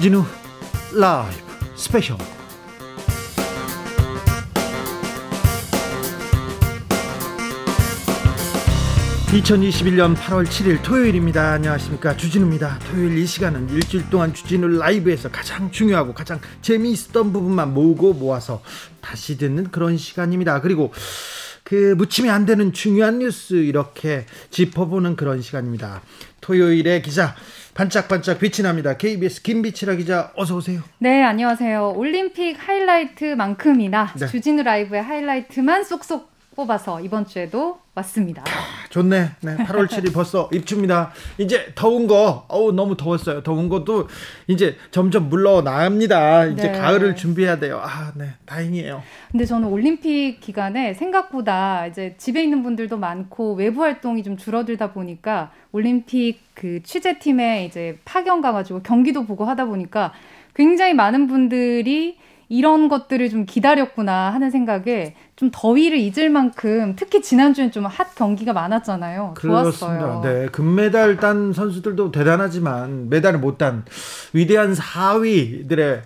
주진우 라이브 스페셜 2021년 8월 7일 토요일입니다. 안녕하십니까. 주진우입니다. 토요일 이 시간은 일주일 동안 주진우 라이브에서 가장 중요하고 가장 재미있었던 부분만 모으고 모아서 다시 듣는 그런 시간입니다. 그리고 그 묻히면 안 되는 중요한 뉴스 이렇게 짚어보는 그런 시간입니다. 토요일에 기자 반짝반짝 빛이 납니다. KBS 김비치라 기자 어서 오세요. 네, 안녕하세요. 올림픽 하이라이트만큼이나 네. 주진우 라이브의 하이라이트만 쏙쏙 뽑아서 이번 주에도 왔습니다. 아, 좋네. 네, 8월 7일 벌써 입주입니다. 이제 더운 거, 어우 너무 더웠어요. 더운 것도 이제 점점 물러납니다. 이제 네. 가을을 준비해야 돼요. 아, 네, 다행이에요. 근데 저는 올림픽 기간에 생각보다 이제 집에 있는 분들도 많고 외부 활동이 좀 줄어들다 보니까 올림픽 그 취재팀에 이제 파견 가가지고 경기도 보고 하다 보니까 굉장히 많은 분들이 이런 것들을 좀 기다렸구나 하는 생각에 좀 더위를 잊을 만큼 특히 지난주엔 좀 핫 경기가 많았잖아요. 그렇습니다. 좋았어요. 네. 금메달 딴 선수들도 대단하지만 메달을 못 딴 위대한 4위들의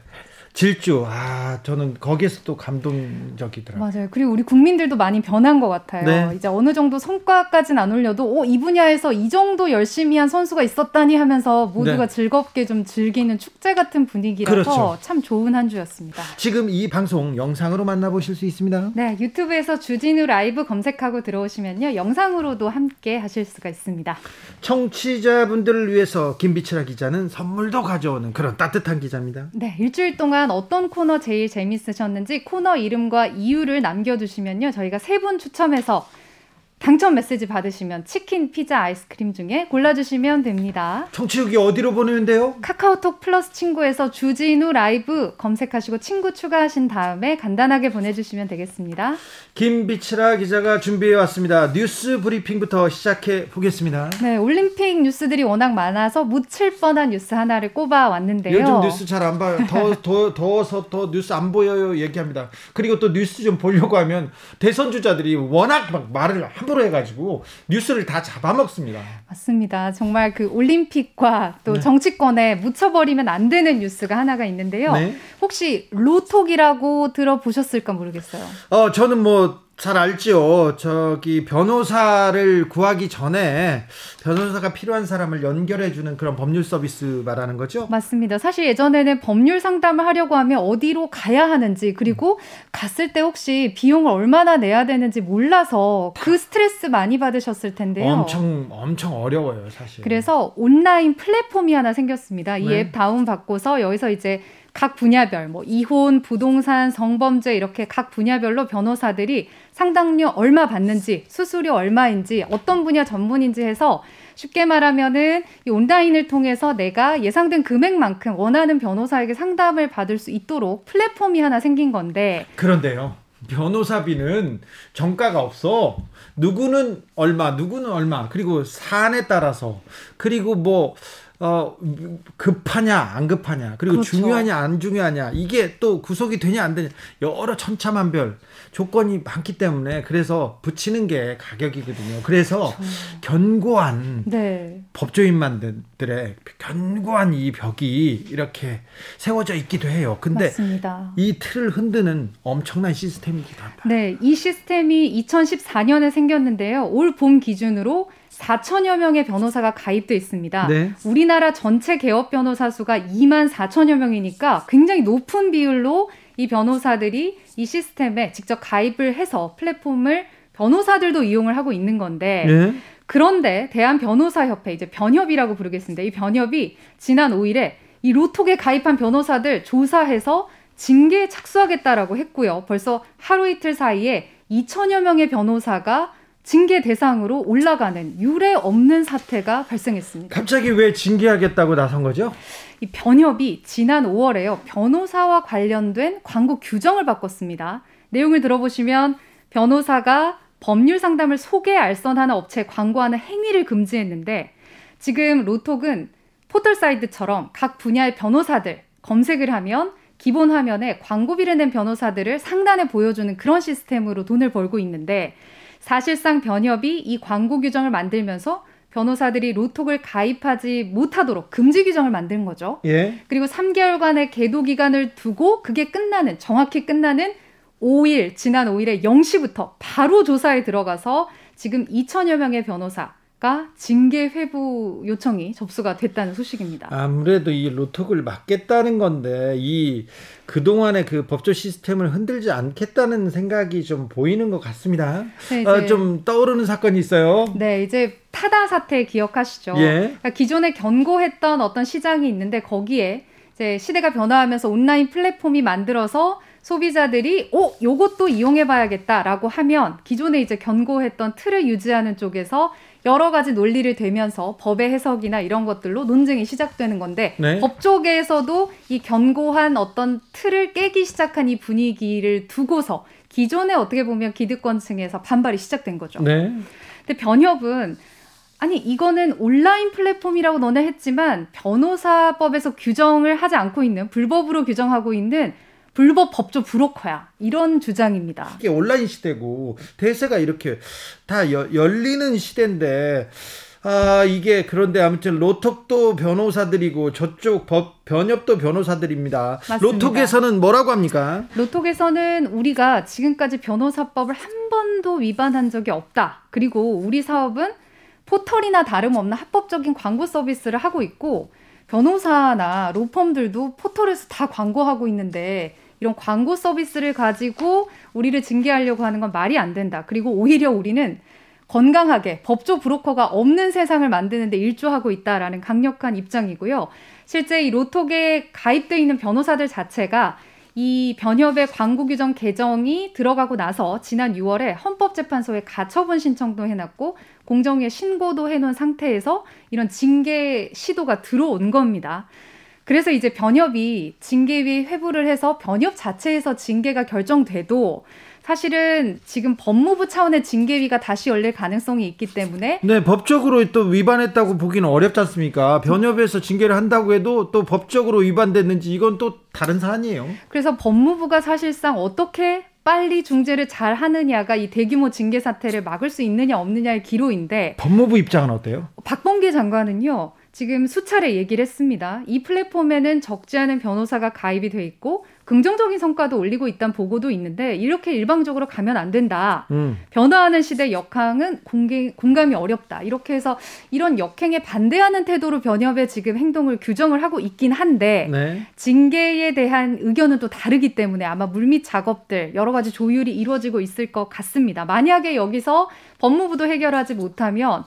질주. 아, 저는 거기에서 또 감동적이더라고요. 맞아요. 그리고 우리 국민들도 많이 변한 것 같아요. 네. 이제 어느 정도 성과까지는 안 올려도, 오, 이 분야에서 이 정도 열심히 한 선수가 있었다니 하면서 모두가 네. 즐겁게 좀 즐기는 축제 같은 분위기라서 그렇죠. 참 좋은 한 주였습니다. 지금 이 방송 영상으로 만나보실 수 있습니다. 네, 유튜브에서 주진우 라이브 검색하고 들어오시면요. 영상으로도 함께 하실 수가 있습니다. 청취자분들을 위해서 김비치라 기자는 선물도 가져오는 그런 따뜻한 기자입니다. 네, 일주일 동안 동안 어떤 코너 제일 재밌으셨는지 코너 이름과 이유를 남겨주시면요. 저희가 세 분 추첨해서 당첨 메시지 받으시면 치킨, 피자, 아이스크림 중에 골라주시면 됩니다. 청취육이 어디로 보내면 돼요? 카카오톡 플러스 친구에서 주진우 라이브 검색하시고 친구 추가하신 다음에 간단하게 보내주시면 되겠습니다. 김빛이라 기자가 준비해 왔습니다. 뉴스 브리핑부터 시작해 보겠습니다. 네, 올림픽 뉴스들이 워낙 많아서 묻힐 뻔한 뉴스 하나를 꼽아 왔는데요. 요즘 뉴스 잘 안 봐요. 더, 더, 더워서 더 뉴스 안 보여요 얘기합니다. 그리고 또 뉴스 좀 보려고 하면 대선 주자들이 워낙 막 말을 함부로 해가지고 뉴스를 다 잡아먹습니다. 맞습니다. 정말 그 올림픽과 또 네. 정치권에 묻혀버리면 안 되는 뉴스가 하나가 있는데요. 네. 혹시 로톡이라고 들어보셨을까 모르겠어요. 어, 저는 뭐 잘 알지요. 저기 변호사를 구하기 전에 변호사가 필요한 사람을 연결해 주는 그런 법률 서비스 말하는 거죠? 맞습니다. 사실 예전에는 법률 상담을 하려고 하면 어디로 가야 하는지 그리고 갔을 때 혹시 비용을 얼마나 내야 되는지 몰라서 그 스트레스 많이 받으셨을 텐데요. 엄청 엄청 어려워요, 사실. 그래서 온라인 플랫폼이 하나 생겼습니다. 이앱 네. 다운 받고서 여기서 이제 각 분야별 뭐 이혼, 부동산, 성범죄 이렇게 각 분야별로 변호사들이 상담료 얼마 받는지, 수수료 얼마인지, 어떤 분야 전문인지 해서 쉽게 말하면은 이 온라인을 통해서 내가 예상된 금액만큼 원하는 변호사에게 상담을 받을 수 있도록 플랫폼이 하나 생긴 건데 그런데요. 변호사비는 정가가 없어. 누구는 얼마, 누구는 얼마. 그리고 사안에 따라서 그리고 뭐 어, 급하냐, 안 급하냐, 그리고 그렇죠. 중요하냐, 안 중요하냐, 이게 또 구속이 되냐, 안 되냐, 여러 천차만별 조건이 많기 때문에 그래서 붙이는 게 가격이거든요. 그래서 그렇죠. 견고한 네. 법조인만들의 견고한 이 벽이 이렇게 세워져 있기도 해요. 근데 맞습니다. 이 틀을 흔드는 엄청난 시스템이기도 합니다. 네, 이 시스템이 2014년에 생겼는데요. 올 봄 기준으로 4천여 명의 변호사가 가입돼 있습니다. 네. 우리나라 전체 개업 변호사 수가 2만 4천여 명이니까 굉장히 높은 비율로 이 변호사들이 이 시스템에 직접 가입을 해서 플랫폼을 변호사들도 이용을 하고 있는 건데 네. 그런데 대한 변호사 협회 이제 변협이라고 부르겠습니다. 이 변협이 지난 5일에 이 로톡에 가입한 변호사들 조사해서 징계에 착수하겠다라고 했고요. 벌써 하루 이틀 사이에 2천여 명의 변호사가 징계 대상으로 올라가는 유례 없는 사태가 발생했습니다. 갑자기 왜 징계하겠다고 나선 거죠? 이 변협이 지난 5월에요. 변호사와 관련된 광고 규정을 바꿨습니다. 내용을 들어보시면 변호사가 법률 상담을 소개 알선하는 업체에 광고하는 행위를 금지했는데 지금 로톡은 포털 사이트처럼 각 분야의 변호사들 검색을 하면 기본 화면에 광고비를 낸 변호사들을 상단에 보여주는 그런 시스템으로 돈을 벌고 있는데 사실상 변협이 이 광고 규정을 만들면서 변호사들이 로톡을 가입하지 못하도록 금지 규정을 만든 거죠. 예. 그리고 3개월간의 계도 기간을 두고 그게 끝나는 정확히 끝나는 5일 지난 5일에 0시부터 바로 조사에 들어가서 지금 2천여 명의 변호사 가 징계 회부 요청이 접수가 됐다는 소식입니다. 아무래도 이 로톡을 막겠다는 건데 이 그동안의 그 법조 시스템을 흔들지 않겠다는 생각이 좀 보이는 것 같습니다. 네, 아, 좀 떠오르는 사건이 있어요. 네, 이제 타다 사태 기억하시죠? 예. 그러니까 기존에 견고했던 어떤 시장이 있는데 거기에 이제 시대가 변화하면서 온라인 플랫폼이 만들어서 소비자들이 오 요것도 이용해 봐야겠다라고 하면 기존에 이제 견고했던 틀을 유지하는 쪽에서 여러 가지 논리를 대면서 법의 해석이나 이런 것들로 논쟁이 시작되는 건데 네. 법 쪽에서도 이 견고한 어떤 틀을 깨기 시작한 이 분위기를 두고서 기존에 어떻게 보면 기득권층에서 반발이 시작된 거죠. 네. 근데 변협은 아니 이거는 온라인 플랫폼이라고 너네 했지만 변호사법에서 규정을 하지 않고 있는 불법으로 규정하고 있는 불법 법조 브로커야. 이런 주장입니다. 이게 온라인 시대고 대세가 이렇게 다 여, 열리는 시대인데 아, 이게 그런데 아무튼 로톡도 변호사들이고 저쪽 법 변협도 변호사들입니다. 맞습니다. 로톡에서는 뭐라고 합니까? 로톡에서는 우리가 지금까지 변호사법을 한 번도 위반한 적이 없다. 그리고 우리 사업은 포털이나 다름없는 합법적인 광고 서비스를 하고 있고 변호사나 로펌들도 포털에서 다 광고하고 있는데 이런 광고 서비스를 가지고 우리를 징계하려고 하는 건 말이 안 된다. 그리고 오히려 우리는 건강하게 법조 브로커가 없는 세상을 만드는데 일조하고 있다라는 강력한 입장이고요. 실제 이 로톡에 가입돼 있는 변호사들 자체가 이 변협의 광고 규정 개정이 들어가고 나서 지난 6월에 헌법재판소에 가처분 신청도 해놨고 공정위에 신고도 해놓은 상태에서 이런 징계 시도가 들어온 겁니다. 그래서 이제 변협이 징계위 회부를 해서 변협 자체에서 징계가 결정돼도 사실은 지금 법무부 차원의 징계위가 다시 열릴 가능성이 있기 때문에 네 법적으로 또 위반했다고 보기는 어렵지 않습니까? 변협에서 징계를 한다고 해도 또 법적으로 위반됐는지 이건 또 다른 사안이에요. 그래서 법무부가 사실상 어떻게 빨리 중재를 잘 하느냐가 이 대규모 징계 사태를 막을 수 있느냐 없느냐의 기로인데 법무부 입장은 어때요? 박범계 장관은요. 지금 수차례 얘기를 했습니다. 이 플랫폼에는 적지 않은 변호사가 가입이 돼 있고 긍정적인 성과도 올리고 있다는 보고도 있는데 이렇게 일방적으로 가면 안 된다. 음. 변화하는 시대 역항은 공개, 공감이 어렵다. 이렇게 해서 이런 역행에 반대하는 태도로 변협의 지금 행동을 규정을 하고 있긴 한데 네. 징계에 대한 의견은 또 다르기 때문에 아마 물밑 작업들 여러 가지 조율이 이루어지고 있을 것 같습니다. 만약에 여기서 법무부도 해결하지 못하면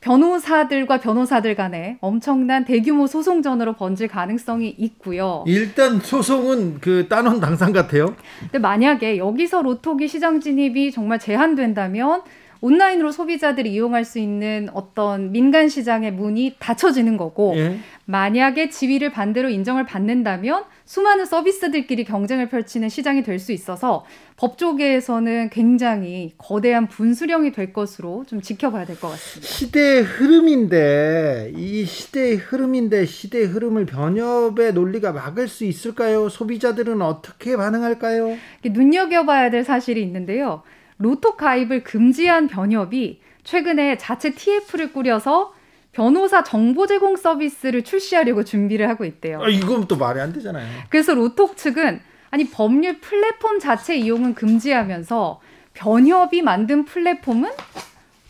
변호사들과 변호사들 간에 엄청난 대규모 소송전으로 번질 가능성이 있고요. 일단 소송은 그 따놓은 당상 같아요. 근데 만약에 여기서 로톡이 시장 진입이 정말 제한된다면 온라인으로 소비자들이 이용할 수 있는 어떤 민간 시장의 문이 닫혀지는 거고 예. 만약에 지위를 반대로 인정을 받는다면 수많은 서비스들끼리 경쟁을 펼치는 시장이 될 수 있어서 법조계에서는 굉장히 거대한 분수령이 될 것으로 좀 지켜봐야 될 것 같습니다. 시대의 흐름인데 이 시대의 흐름인데 시대의 흐름을 변협의 논리가 막을 수 있을까요? 소비자들은 어떻게 반응할까요? 눈여겨봐야 될 사실이 있는데요. 로또 가입을 금지한 변협이 최근에 자체 TF를 꾸려서 변호사 정보 제공 서비스를 출시하려고 준비를 하고 있대요. 아, 이건 또 말이 안 되잖아요. 그래서 로톡 측은 아니 법률 플랫폼 자체 이용은 금지하면서 변협이 만든 플랫폼은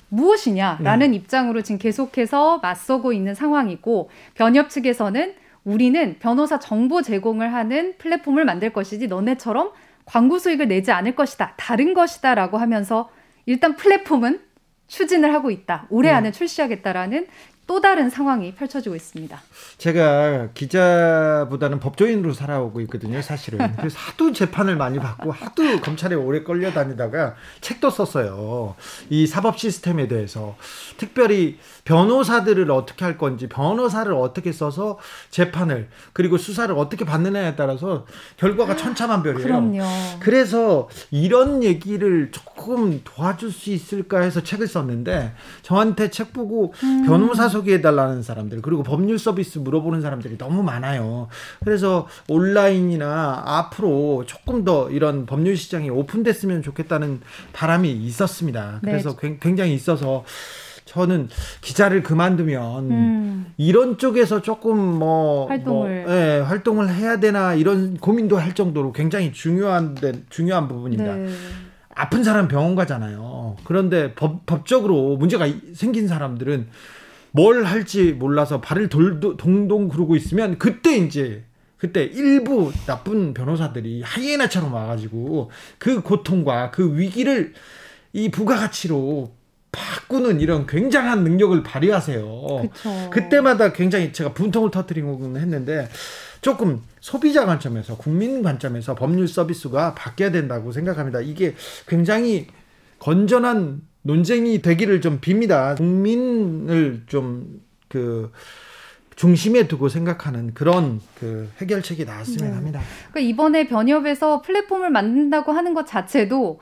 무엇이냐라는 네. 입장으로 지금 계속해서 맞서고 있는 상황이고 변협 측에서는 우리는 변호사 정보 제공을 하는 플랫폼을 만들 것이지 너네처럼 광고 수익을 내지 않을 것이다. 다른 것이다 라고 하면서 일단 플랫폼은 추진을 하고 있다. 올해 네. 안에 출시하겠다라는 또 다른 상황이 펼쳐지고 있습니다. 제가 기자보다는 법조인으로 살아오고 있거든요, 사실은. 그래서 하도 재판을 많이 받고 하도 검찰에 오래 끌려 다니다가 책도 썼어요. 이 사법 시스템에 대해서. 특별히 변호사들을 어떻게 할 건지, 변호사를 어떻게 써서 재판을 그리고 수사를 어떻게 받느냐에 따라서 결과가 천차만별이에요. 그럼요. 그래서 이런 얘기를 조금 도와줄 수 있을까 해서 책을 썼는데 저한테 책 보고 음. 변호사 소개해 달라는 사람들 그리고 법률 서비스 물어보는 사람들이 너무 많아요. 그래서 온라인이나 앞으로 조금 더 이런 법률 시장이 오픈됐으면 좋겠다는 바람이 있었습니다. 네. 그래서 네. 굉장히 있어서 저는 기자를 그만두면 음. 이런 쪽에서 조금 뭐 활동을 뭐, 예, 활동을 해야 되나 이런 고민도 할 정도로 굉장히 중요한 중요한 부분입니다. 네. 아픈 사람 병원 가잖아요. 그런데 법, 법적으로 문제가 생긴 사람들은 뭘 할지 몰라서 발을 돌, 동동 구르고 있으면 그때 이제 그때 일부 나쁜 변호사들이 하이에나처럼 와가지고 그 고통과 그 위기를 이 부가가치로 바꾸는 이런 굉장한 능력을 발휘하세요. 그쵸. 그때마다 굉장히 제가 분통을 터뜨리고 했는데 조금 소비자 관점에서 국민 관점에서 법률 서비스가 바뀌어야 된다고 생각합니다. 이게 굉장히 건전한 논쟁이 되기를 좀 빕니다. 국민을 좀 그 중심에 두고 생각하는 그런 그 해결책이 나왔으면 네. 합니다. 그러니까 이번에 변협에서 플랫폼을 만든다고 하는 것 자체도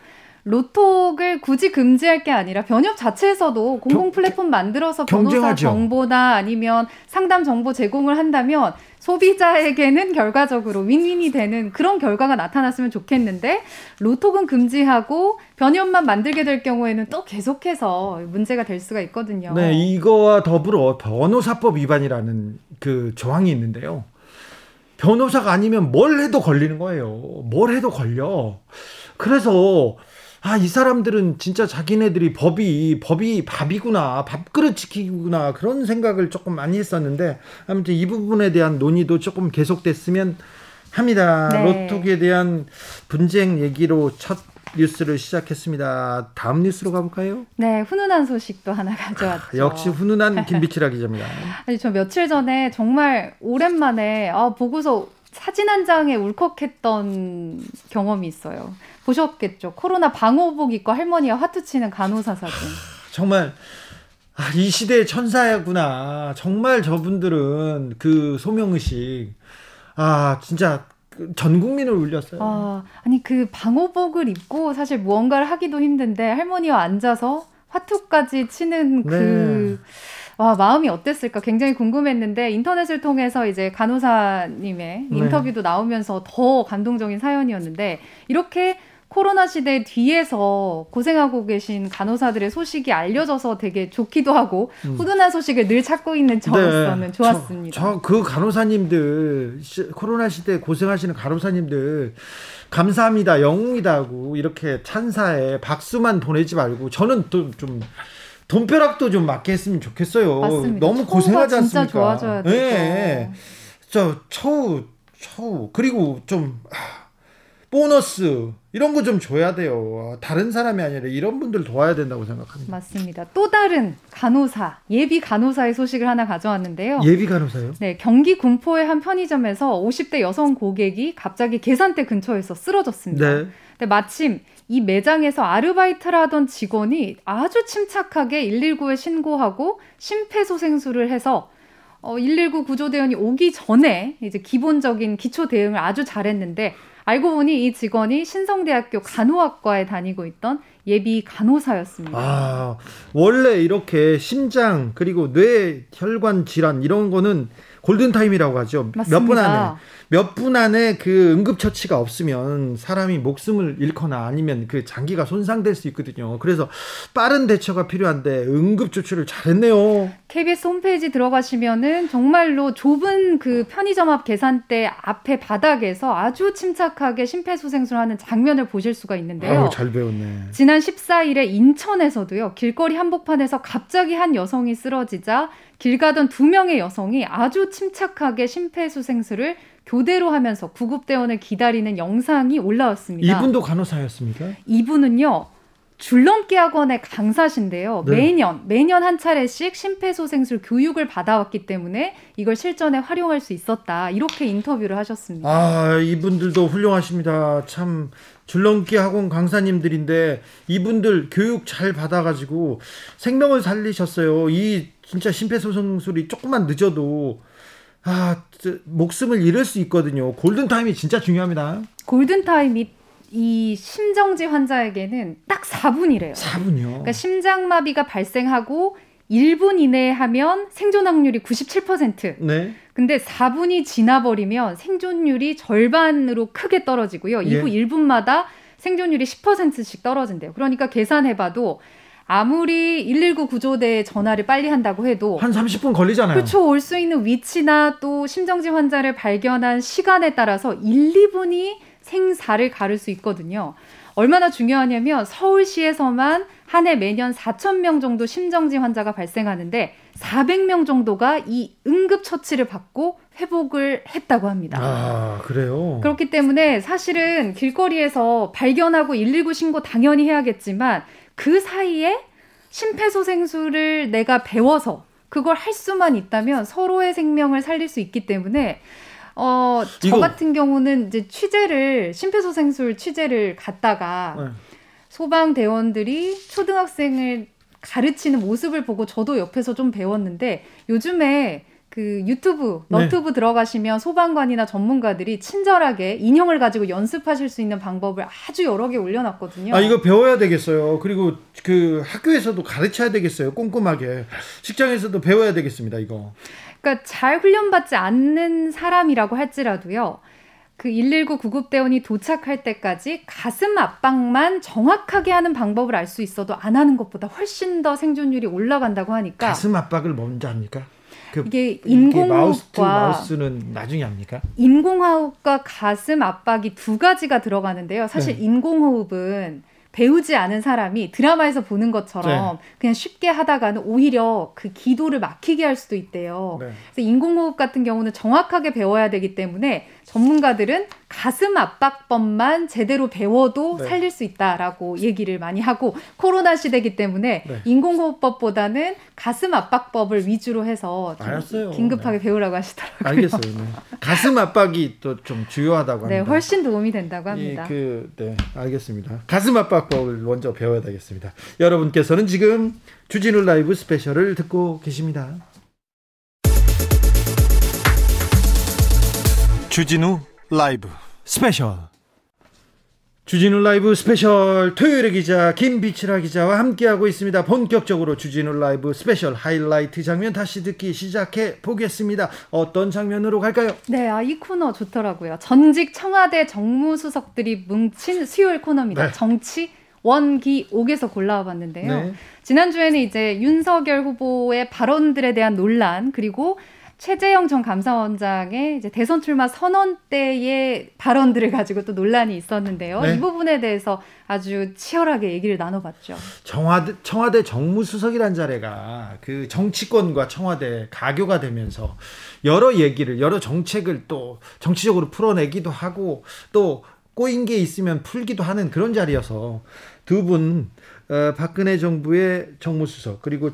로톡을 굳이 금지할 게 아니라 변협 자체에서도 공공 플랫폼 만들어서 변호사 경쟁하죠. 정보나 아니면 상담 정보 제공을 한다면 소비자에게는 결과적으로 윈윈이 되는 그런 결과가 나타났으면 좋겠는데 로톡은 금지하고 변협만 만들게 될 경우에는 또 계속해서 문제가 될 수가 있거든요. 네, 이거와 더불어 변호사법 위반이라는 그 조항이 있는데요. 변호사가 아니면 뭘 해도 걸리는 거예요. 뭘 해도 걸려. 그래서 아, 이 사람들은 진짜 자기네들이 법이, 법이 밥이구나, 밥그릇 지키구나, 그런 생각을 조금 많이 했었는데, 아무튼 이 부분에 대한 논의도 조금 계속됐으면 합니다. 네. 로톡에 대한 분쟁 얘기로 첫 뉴스를 시작했습니다. 다음 뉴스로 가볼까요? 네, 훈훈한 소식도 하나 가져왔죠. 아, 역시 훈훈한 김비치라 기자입니다. 아니, 저 며칠 전에 정말 오랜만에 아, 보고서 사진 한 장에 울컥했던 경험이 있어요. 보셨겠죠? 코로나 방호복 입고 할머니와 화투 치는 간호사 사진. 정말 아, 이 시대의 천사구나. 정말 저분들은 그 소명의식. 아, 진짜 그전 국민을 울렸어요. 아, 아니 그 방호복을 입고 사실 무언가를 하기도 힘든데 할머니와 앉아서 화투까지 치는 그 네. 와, 마음이 어땠을까 굉장히 궁금했는데 인터넷을 통해서 이제 간호사님의 네. 인터뷰도 나오면서 더 감동적인 사연이었는데 이렇게 코로나 시대 뒤에서 고생하고 계신 간호사들의 소식이 알려져서 되게 좋기도 하고 음. 훈훈한 소식을 늘 찾고 있는 저로서는 네. 좋았습니다. 저 그 간호사님들 코로나 시대 고생하시는 간호사님들 감사합니다 영웅이다고 이렇게 찬사에 박수만 보내지 말고 저는 또좀 돈벼락도 좀 맞게 했으면 좋겠어요. 맞습니다. 너무 고생하지 않습니까? 진짜 좋아져야 돼. 네. 저 처우 처우 그리고 좀 아, 보너스 이런 거 좀 줘야 돼요. 다른 사람이 아니라 이런 분들 도와야 된다고 생각합니다. 맞습니다. 또 다른 간호사, 예비 간호사의 소식을 하나 가져왔는데요. 예비 간호사요? 네, 경기 군포의 한 편의점에서 50대 여성 고객이 갑자기 계산대 근처에서 쓰러졌습니다. 네. 근데 마침 이 매장에서 아르바이트를 하던 직원이 아주 침착하게 119에 신고하고 심폐소생술을 해서 어, 119 구조대원이 오기 전에 이제 기본적인 기초 대응을 아주 잘했는데 알고 보니 이 직원이 신성대학교 간호학과에 다니고 있던 예비 간호사였습니다. 아, 원래 이렇게 심장 그리고 뇌 혈관 질환 이런 거는 골든타임이라고 하죠. 몇 분 안에. 몇 분 안에 그 응급처치가 없으면 사람이 목숨을 잃거나 아니면 그 장기가 손상될 수 있거든요. 그래서 빠른 대처가 필요한데 응급조치를 잘했네요. KBS 홈페이지 들어가시면은 정말로 좁은 그 편의점 앞 계산대 앞에 바닥에서 아주 침착하게 심폐소생술 하는 장면을 보실 수가 있는데요. 아유, 잘 배웠네. 지난 14일에 인천에서도요. 길거리 한복판에서 갑자기 한 여성이 쓰러지자 길 가던 두 명의 여성이 아주 침착하게 심폐소생술을 교대로 하면서 구급대원을 기다리는 영상이 올라왔습니다. 이분도 간호사였습니까? 이분은요. 줄넘기 학원의 강사신데요. 네. 매년 매년 한 차례씩 심폐소생술 교육을 받아왔기 때문에 이걸 실전에 활용할 수 있었다. 이렇게 인터뷰를 하셨습니다. 아, 이분들도 훌륭하십니다. 참 줄넘기 학원 강사님들인데 이분들 교육 잘 받아 가지고 생명을 살리셨어요. 이 진짜 심폐소생술이 조금만 늦어도 아 목숨을 잃을 수 있거든요. 골든 타임이 진짜 중요합니다. 골든 타임이 이 심정지 환자에게는 딱 4분이래요. 4분이요. 그러니까 심장마비가 발생하고 1분 이내에 하면 생존 확률이 97%. 네. 근데 4분이 지나버리면 생존율이 절반으로 크게 떨어지고요. 이후 예. 1분마다 생존율이 10%씩 떨어진대요. 그러니까 계산해봐도 아무리 119 구조대에 전화를 빨리 한다고 해도 한 30분 걸리잖아요. 그렇죠. 올 수 있는 위치나 또 심정지 환자를 발견한 시간에 따라서 1, 2분이 생사를 가를 수 있거든요. 얼마나 중요하냐면 서울시에서만 한 해 매년 4천 명 정도 심정지 환자가 발생하는데 400명 정도가 이 응급 처치를 받고 회복을 했다고 합니다. 아, 그래요? 그렇기 때문에 사실은 길거리에서 발견하고 119 신고 당연히 해야겠지만 그 사이에 심폐소생술을 내가 배워서 그걸 할 수만 있다면 서로의 생명을 살릴 수 있기 때문에 어, 저 이거. 같은 경우는 이제 취재를 심폐소생술 취재를 갔다가 네. 소방 대원들이 초등학생을 가르치는 모습을 보고 저도 옆에서 좀 배웠는데 요즘에 그 유튜브, 네. 너튜브 네. 들어가시면 소방관이나 전문가들이 친절하게 인형을 가지고 연습하실 수 있는 방법을 아주 여러 개 올려놨거든요. 아 이거 배워야 되겠어요. 그리고 그 학교에서도 가르쳐야 되겠어요. 꼼꼼하게 직장에서도 배워야 되겠습니다. 이거. 그러니까 잘 훈련받지 않는 사람이라고 할지라도요. 그 119 구급대원이 도착할 때까지 가슴 압박만 정확하게 하는 방법을 알 수 있어도 안 하는 것보다 훨씬 더 생존율이 올라간다고 하니까 가슴 압박을 먼저 합니까? 그 이게 인공호흡과 마우스, 는 나중에 합니까? 인공호흡과 가슴 압박이 두 가지가 들어가는데요. 사실 네. 인공호흡은 배우지 않은 사람이 드라마에서 보는 것처럼 네. 그냥 쉽게 하다가는 오히려 그 기도를 막히게 할 수도 있대요. 네. 그래서 인공호흡 같은 경우는 정확하게 배워야 되기 때문에 전문가들은 가슴 압박법만 제대로 배워도 네. 살릴 수 있다라고 얘기를 많이 하고 코로나 시대이기 때문에 네. 인공호흡법보다는 가슴 압박법을 위주로 해서 긴급하게 네. 배우라고 하시더라고요. 알겠어요. 네. 가슴 압박이 또 좀 중요하다고 네, 합니다. 네, 훨씬 도움이 된다고 합니다. 이, 그, 네, 알겠습니다. 가슴 압박법을 먼저 배워야 되겠습니다. 여러분께서는 지금 주진우 라이브 스페셜을 듣고 계십니다. 주진우 라이브 스페셜 주진우 라이브 스페셜 토요일의 기자 김빛이라 기자와 함께하고 있습니다. 본격적으로 주진우 라이브 스페셜 하이라이트 장면 다시 듣기 시작해 보겠습니다. 어떤 장면으로 갈까요? 네, 아, 이 코너 좋더라고요. 전직 청와대 정무수석들이 뭉친 수요일 코너입니다. 네. 정치 원기 옥에서 골라와 봤는데요. 네. 지난주에는 이제 윤석열 후보의 발언들에 대한 논란 그리고 최재형 전 감사원장의 이제 대선 출마 선언 때의 발언들을 가지고 또 논란이 있었는데요. 네. 이 부분에 대해서 아주 치열하게 얘기를 나눠봤죠. 청와대 청와대 정무수석이란 자리가 그 정치권과 청와대 가교가 되면서 여러 얘기를 여러 정책을 또 정치적으로 풀어내기도 하고 또 꼬인 게 있으면 풀기도 하는 그런 자리여서 두분 어, 박근혜 정부의 정무수석 그리고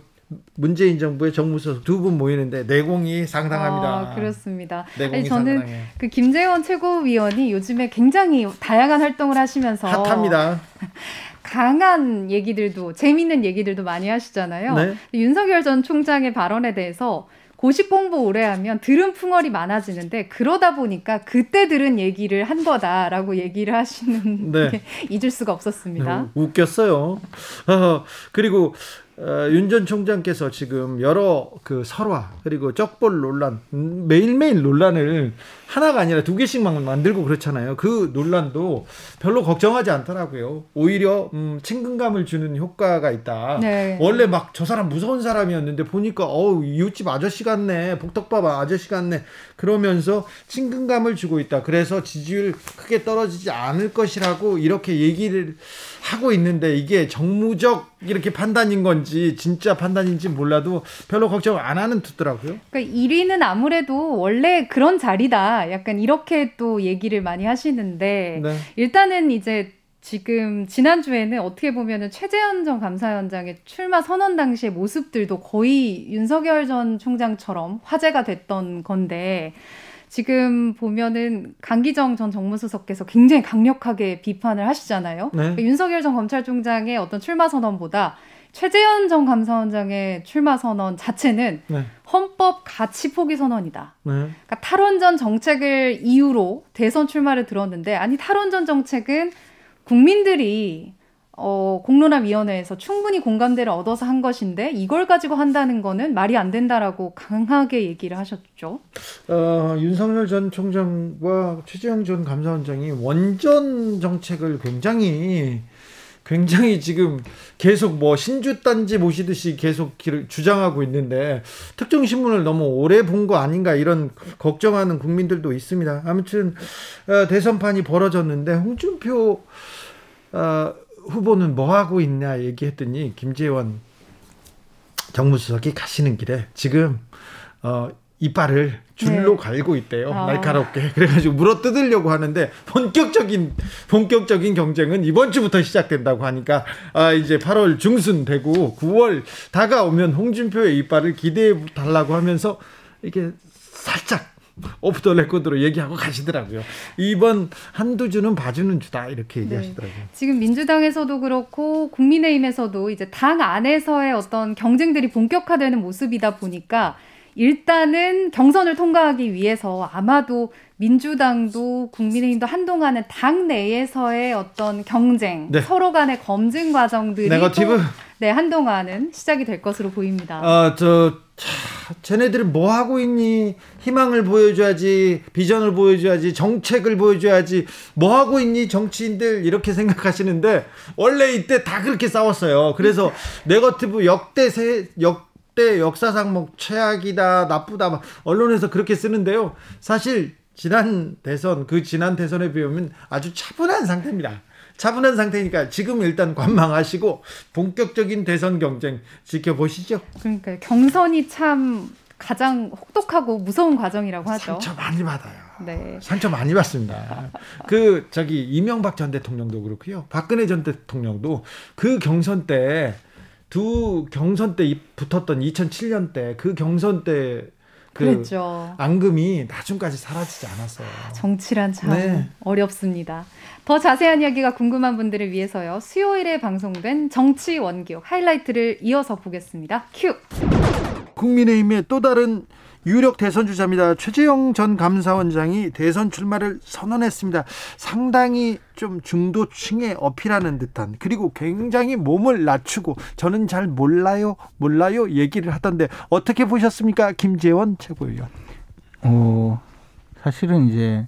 문재인 정부의 정무수석 두 분 모이는데 내공이 상당합니다. 아, 그렇습니다. 내공이 아니, 저는 상당해. 그 김재원 최고위원이 요즘에 굉장히 다양한 활동을 하시면서 핫합니다. 강한 얘기들도 재미있는 얘기들도 많이 하시잖아요. 네? 윤석열 전 총장의 발언에 대해서 고식 공부 오래 하면 들은 풍월이 많아지는데 그러다 보니까 그때 들은 얘기를 한 거다라고 얘기를 하시는 네. 게 잊을 수가 없었습니다. 네, 웃겼어요. 어, 그리고 어, 윤전 총장께서 지금 여러 그 설화 그리고 쩍볼 논란 음, 매일매일 논란을 하나가 아니라 두 개씩만 만들고 그렇잖아요. 그 논란도 별로 걱정하지 않더라고요. 오히려 음, 친근감을 주는 효과가 있다. 네. 원래 막 저 사람 무서운 사람이었는데 보니까 어우 이웃집 아저씨 같네, 복덕밥 아저씨 같네. 그러면서 친근감을 주고 있다. 그래서 지지율 크게 떨어지지 않을 것이라고 이렇게 얘기를 하고 있는데 이게 정무적 이렇게 판단인 건지 진짜 판단인지 몰라도 별로 걱정 안 하는 듯더라고요. 그러니까 1위는 아무래도 원래 그런 자리다. 약간 이렇게 또 얘기를 많이 하시는데 네. 일단은 이제 지금 지난주에는 어떻게 보면은 최재현 전 감사위원장의 출마 선언 당시의 모습들도 거의 윤석열 전 총장처럼 화제가 됐던 건데 지금 보면은 강기정 전 정무수석께서 굉장히 강력하게 비판을 하시잖아요. 네. 그러니까 윤석열 전 검찰총장의 어떤 출마 선언보다 최재현 전 감사원장의 출마 선언 자체는 네. 헌법 가치 포기 선언이다. 네. 그러니까 탈원전 정책을 이유로 대선 출마를 들었는데 아니 탈원전 정책은 국민들이 어, 공론화위원회에서 충분히 공감대를 얻어서 한 것인데 이걸 가지고 한다는 거는 말이 안 된다라고 강하게 얘기를 하셨죠. 어, 윤석열 전 총장과 최재형 전 감사원장이 원전 정책을 굉장히 굉장히 지금 계속 뭐 신주단지 모시듯이 계속 주장하고 있는데 특정 신문을 너무 오래 본 거 아닌가 이런 걱정하는 국민들도 있습니다. 아무튼 어, 대선판이 벌어졌는데 홍준표 어, 후보는 뭐 하고 있냐 얘기했더니 김재원 정무수석이 가시는 길에 지금 어, 이빨을 줄로 네. 갈고 있대요. 아. 날카롭게. 그래가지고 물어 뜯으려고 하는데 본격적인 본격적인 경쟁은 이번 주부터 시작된다고 하니까 아 이제 8월 중순 되고 9월 다가오면 홍준표의 이빨을 기대해 달라고 하면서 이게 살짝 오프 더 레코드로 얘기하고 가시더라고요. 이번 한두 주는 봐주는 주다 이렇게 네. 얘기하시더라고요. 네. 지금 민주당에서도 그렇고 국민의힘에서도 이제 당 안에서의 어떤 경쟁들이 본격화되는 모습이다 보니까 일단은 경선을 통과하기 위해서 아마도 민주당도 국민의힘도 한동안은 당 내에서의 어떤 경쟁, 네. 서로 간의 검증 과정들이 네거티브. 또, 네 한동안은 시작이 될 것으로 보입니다. 아저 쟤네들은 뭐 하고 있니? 희망을 보여줘야지, 비전을 보여줘야지, 정책을 보여줘야지, 뭐 하고 있니? 정치인들 이렇게 생각하시는데 원래 이때 다 그렇게 싸웠어요. 그래서 네거티브 역대 세 역 역대 역사상 뭐 최악이다, 나쁘다, 막 언론에서 그렇게 쓰는데요. 사실 지난 대선, 그 지난 대선에 비하면 아주 차분한 상태입니다. 차분한 상태니까 지금 일단 관망하시고 본격적인 대선 경쟁 지켜보시죠. 그러니까 경선이 참 가장 혹독하고 무서운 과정이라고 하죠. 상처 많이 받아요. 네. 상처 많이 받습니다. 그 저기 이명박 전 대통령도 그렇고요. 박근혜 전 대통령도 그 경선 때 두 경선 때 붙었던 2007년 때 그 경선 때 그 그랬죠. 앙금이 나중까지 사라지지 않았어요. 정치란 참 네. 어렵습니다. 더 자세한 이야기가 궁금한 분들을 위해서요. 수요일에 방송된 정치 원기옥 하이라이트를 이어서 보겠습니다. 큐. 국민의힘의 또 다른 유력 대선 주자입니다. 최재형 전 감사원장이 대선 출마를 선언했습니다. 상당히 좀 중도층에 어필하는 듯한 그리고 굉장히 몸을 낮추고 저는 잘 몰라요 몰라요 얘기를 하던데 어떻게 보셨습니까 김재원 최고위원? 어 사실은 이제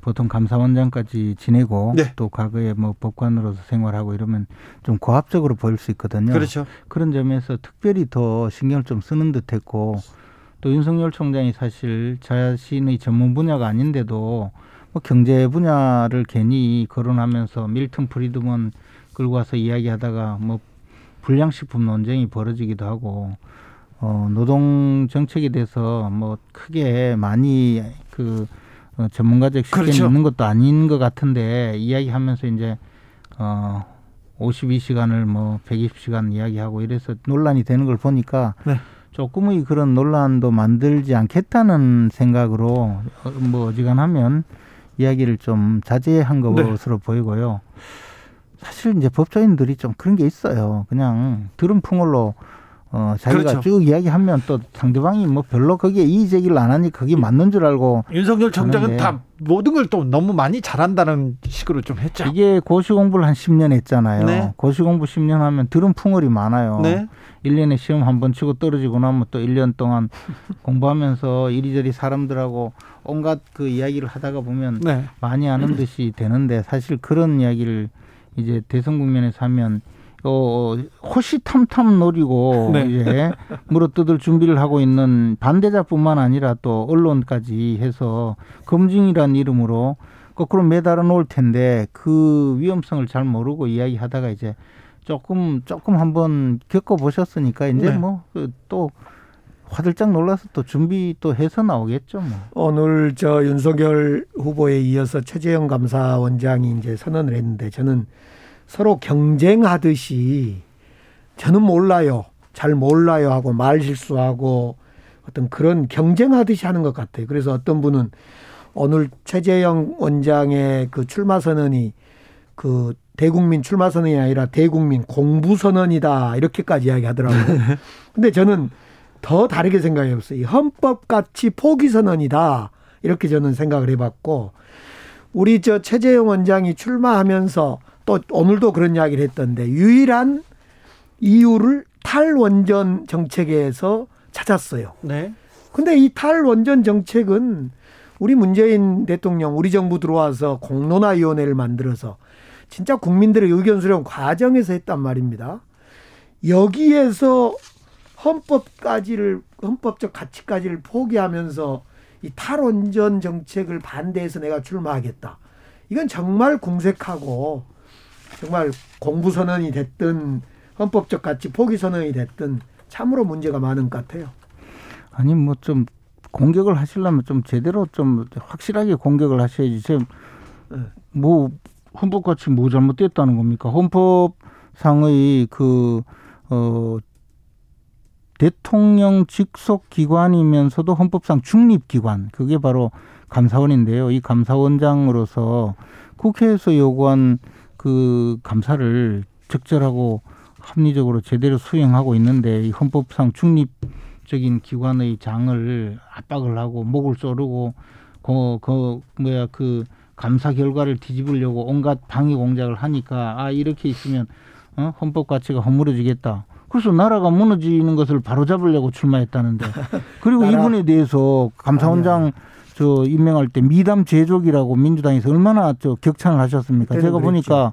보통 감사원장까지 지내고 네. 또 과거에 뭐 법관으로서 생활하고 이러면 좀 고압적으로 보일 수 있거든요. 그렇죠. 그런 점에서 특별히 더 신경을 좀 쓰는 듯했고 또 윤석열 총장이 사실 자신의 전문 분야가 아닌데도 뭐 경제 분야를 괜히 거론하면서 밀턴 프리드먼 끌고 와서 이야기하다가 뭐 불량식품 논쟁이 벌어지기도 하고 어 노동 정책에 대해서 뭐 크게 많이 그 어, 전문가적 시견이 그렇죠. 있는 것도 아닌 것 같은데 이야기하면서 이제 어 52시간을 뭐 120시간 이야기하고 이래서 논란이 되는 걸 보니까 네. 조금의 그런 논란도 만들지 않겠다는 생각으로 어, 뭐 어지간하면 이야기를 좀 자제한 네. 것으로 네. 보이고요. 사실 이제 법조인들이 좀 그런 게 있어요. 그냥 들은 풍월로 어, 자기가 그렇죠. 쭉 이야기하면 또 상대방이 뭐 별로 거기에 이의 제기를 안 하니 그게 맞는 줄 알고 윤석열 총장은 다 모든 걸 또 너무 많이 잘한다는 식으로 좀 했죠. 이게 고시 공부를 한 10년 했잖아요. 네. 고시 공부 10년 하면 들은 풍월이 많아요. 네. 1년에 시험 한 번 치고 떨어지고 나면 또 1년 동안 공부하면서 이리저리 사람들하고 온갖 그 이야기를 하다가 보면 네. 많이 아는 듯이 되는데 사실 그런 이야기를 이제 대선 국면에서 하면 어, 호시탐탐 노리고 네. 이제 물어뜯을 준비를 하고 있는 반대자뿐만 아니라 또 언론까지 해서 검증이란 이름으로 거꾸로 매달아 놓을 텐데 그 위험성을 잘 모르고 이야기하다가 이제 조금 조금 한번 겪어 보셨으니까 이제 네. 뭐또 그 화들짝 놀라서 또 준비 또 해서 나오겠죠. 뭐. 오늘 저 윤석열 후보에 이어서 최재형 감사원장이 이제 선언을 했는데 저는 서로 경쟁하듯이 저는 몰라요. 잘 몰라요 하고 말 실수하고 어떤 그런 경쟁하듯이 하는 것 같아요. 그래서 어떤 분은 오늘 최재형 원장의 그 출마 선언이 그 대국민 출마 선언이 아니라 대국민 공부 선언이다 이렇게까지 이야기하더라고요. 근데 저는 더 다르게 생각해 봤어요. 헌법 같이 포기 선언이다 이렇게 저는 생각을 해봤고 우리 저 최재형 원장이 출마하면서 또 오늘도 그런 이야기를 했던데 유일한 이유를 탈원전 정책에서 찾았어요. 네. 근데 이 탈원전 정책은 우리 문재인 대통령, 우리 정부 들어와서 공론화위원회를 만들어서 진짜 국민들의 의견 수렴 과정에서 했단 말입니다. 여기에서 헌법까지를 헌법적 가치까지를 포기하면서 이 탈원전 정책을 반대해서 내가 출마하겠다. 이건 정말 궁색하고 정말 공부 선언이 됐든 헌법적 가치 포기 선언이 됐든 참으로 문제가 많은 것 같아요. 아니 뭐 좀 공격을 하시려면 좀 제대로 좀 확실하게 공격을 하셔야지. 지금 네. 뭐 헌법 가치 뭐 잘못됐다는 겁니까? 헌법상의 그어 대통령 직속 기관이면서도 헌법상 중립 기관 그게 바로 감사원인데요. 이 감사원장으로서 국회에서 요구한 그 감사를 적절하고 합리적으로 제대로 수행하고 있는데 이 헌법상 중립적인 기관의 장을 압박을 하고 목을 조르고 그, 그 뭐야 그 감사 결과를 뒤집으려고 온갖 방해 공작을 하니까 아 이렇게 있으면 어? 헌법 가치가 허물어지겠다. 그래서 나라가 무너지는 것을 바로잡으려고 출마했다는데 그리고 나라. 이분에 대해서 감사원장 아니야. 저 임명할 때 미담 제족이라고 민주당에서 얼마나 저 격찬을 하셨습니까? 제가 그랬죠. 보니까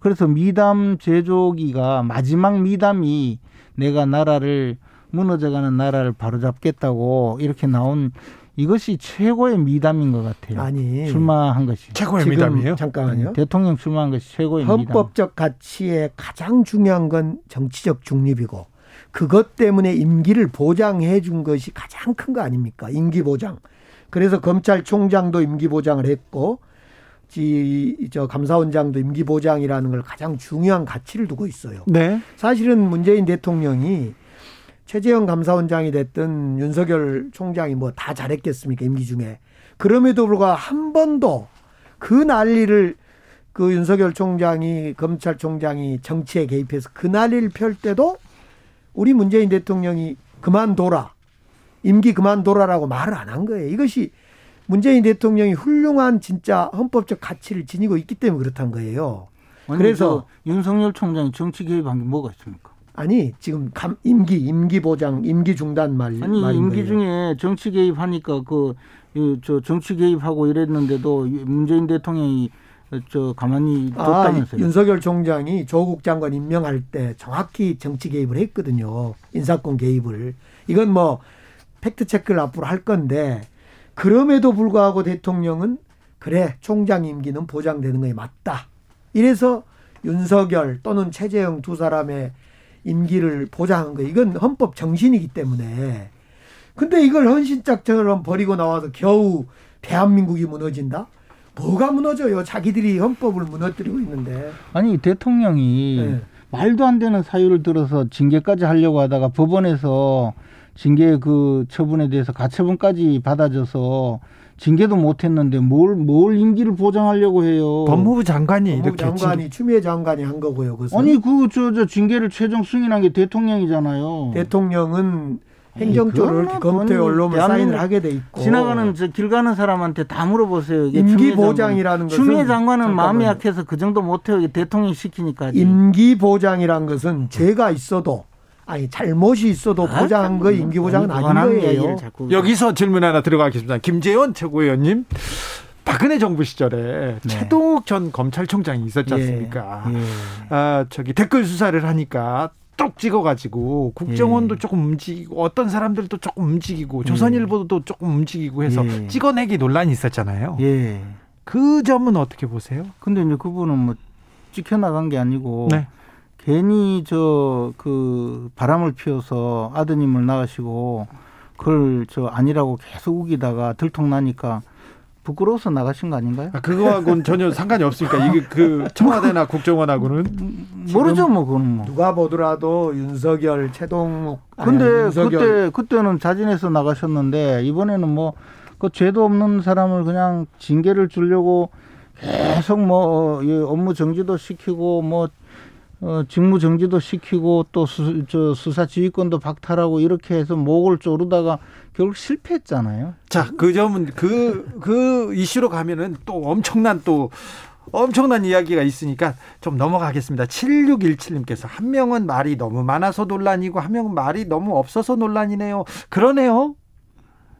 그래서 미담 제조기가 마지막 미담이 내가 나라를 무너져가는 나라를 바로잡겠다고 이렇게 나온 이것이 최고의 미담인 것 같아요. 아니 출마한 것이 최고의 미담이에요. 잠깐만요. 대통령 출마한 것이 최고의 헌법적 미담. 가치에 가장 중요한 건 정치적 중립이고 그것 때문에 임기를 보장해 준 것이 가장 큰 거 아닙니까? 임기 보장. 그래서 검찰총장도 임기 보장을 했고 저 감사원장도 임기 보장이라는 걸 가장 중요한 가치를 두고 있어요. 네. 사실은 문재인 대통령이 최재형 감사원장이 됐든 윤석열 총장이 뭐 다 잘했겠습니까 임기 중에 그럼에도 불구하고 한 번도 그 난리를 그 윤석열 총장이 검찰총장이 정치에 개입해서 그 난리를 펼 때도 우리 문재인 대통령이 그만둬라 임기 그만둬라라고 말을 안 한 거예요. 이것이 문재인 대통령이 훌륭한 진짜 헌법적 가치를 지니고 있기 때문에 그렇단 거예요. 그래서 윤석열 총장이 정치 개입 한 게 뭐가 있습니까? 아니 지금 감, 임기 임기 보장 임기 중단 말 아니 임기 거예요. 중에 정치 개입하니까 그저 정치 개입하고 이랬는데도 문재인 대통령이 저 가만히 뒀다면서요. 아, 윤석열 총장이 조국 장관 임명할 때 정확히 정치 개입을 했거든요. 인사권 개입을. 이건 뭐 팩트 체크를 앞으로 할 건데 그럼에도 불구하고 대통령은 그래 총장 임기는 보장되는 것이 맞다. 이래서 윤석열 또는 최재형 두 사람의 임기를 보장한 거 이건 헌법 정신이기 때문에 근데 이걸 헌신짝처럼 버리고 나와서 겨우 대한민국이 무너진다? 뭐가 무너져요? 자기들이 헌법을 무너뜨리고 있는데. 아니 대통령이 네. 말도 안 되는 사유를 들어서 징계까지 하려고 하다가 법원에서 징계 그 처분에 대해서 가처분까지 받아줘서 징계도 못했는데 뭘, 뭘 임기를 보장하려고 해요. 법무부 장관이 법무부 이렇게 장관이 징... 추미애 장관이 한 거고요. 그것은. 아니 그저저 징계를 최종 승인한 게 대통령이잖아요. 대통령은 행정조를 이렇게 검토에 올라오면 사인을 하게 돼 있고 지나가는 저 길 가는 사람한테 다 물어보세요. 임기 보장이라는 것은 추미애 장관은 마음이 약해서 그 정도 못해요. 대통령이 시키니까. 임기 보장이라는 것은 죄가 있어도 아니 잘못이 있어도 아, 보장한 거 임기 보장은 아닌 거예요. 여기서 질문 하나 들어가겠습니다. 김재원 최고위원님. 박근혜 정부 시절에 네. 최동욱 전 검찰총장이 있었지 예, 않습니까? 예, 예. 아, 저기 댓글 수사를 하니까 똑 찍어가지고 국정원도 예. 조금 움직이고 어떤 사람들도 조금 움직이고 예. 조선일보도 조금 움직이고 해서 예. 찍어내기 논란이 있었잖아요. 그 점은 어떻게 보세요? 근데 이제 그분은 뭐 찍혀 나간 게 아니고 네. 괜히 저 그 바람을 피워서 아드님을 낳으시고 그걸 저 아니라고 계속 우기다가 들통나니까 부끄러워서 나가신 거 아닌가요? 아, 그거하고는 전혀 상관이 없으니까 이게 그 청와대나 국정원하고는 모르죠 뭐 그거는 뭐 누가 보더라도 윤석열 최동욱 근데 아니, 윤석열. 그때 그때는 자진해서 나가셨는데 이번에는 뭐 그 죄도 없는 사람을 그냥 징계를 주려고 계속 뭐 업무 정지도 시키고 뭐 어, 직무 정지도 시키고 또 수, 저 수사 지휘권도 박탈하고 이렇게 해서 목을 조르다가 결국 실패했잖아요. 자, 그 점은 그, 그 이슈로 가면은 또 엄청난 또 엄청난 이야기가 있으니까 좀 넘어가겠습니다. 7617님께서 한 명은 말이 너무 많아서 논란이고 한 명은 말이 너무 없어서 논란이네요. 그러네요.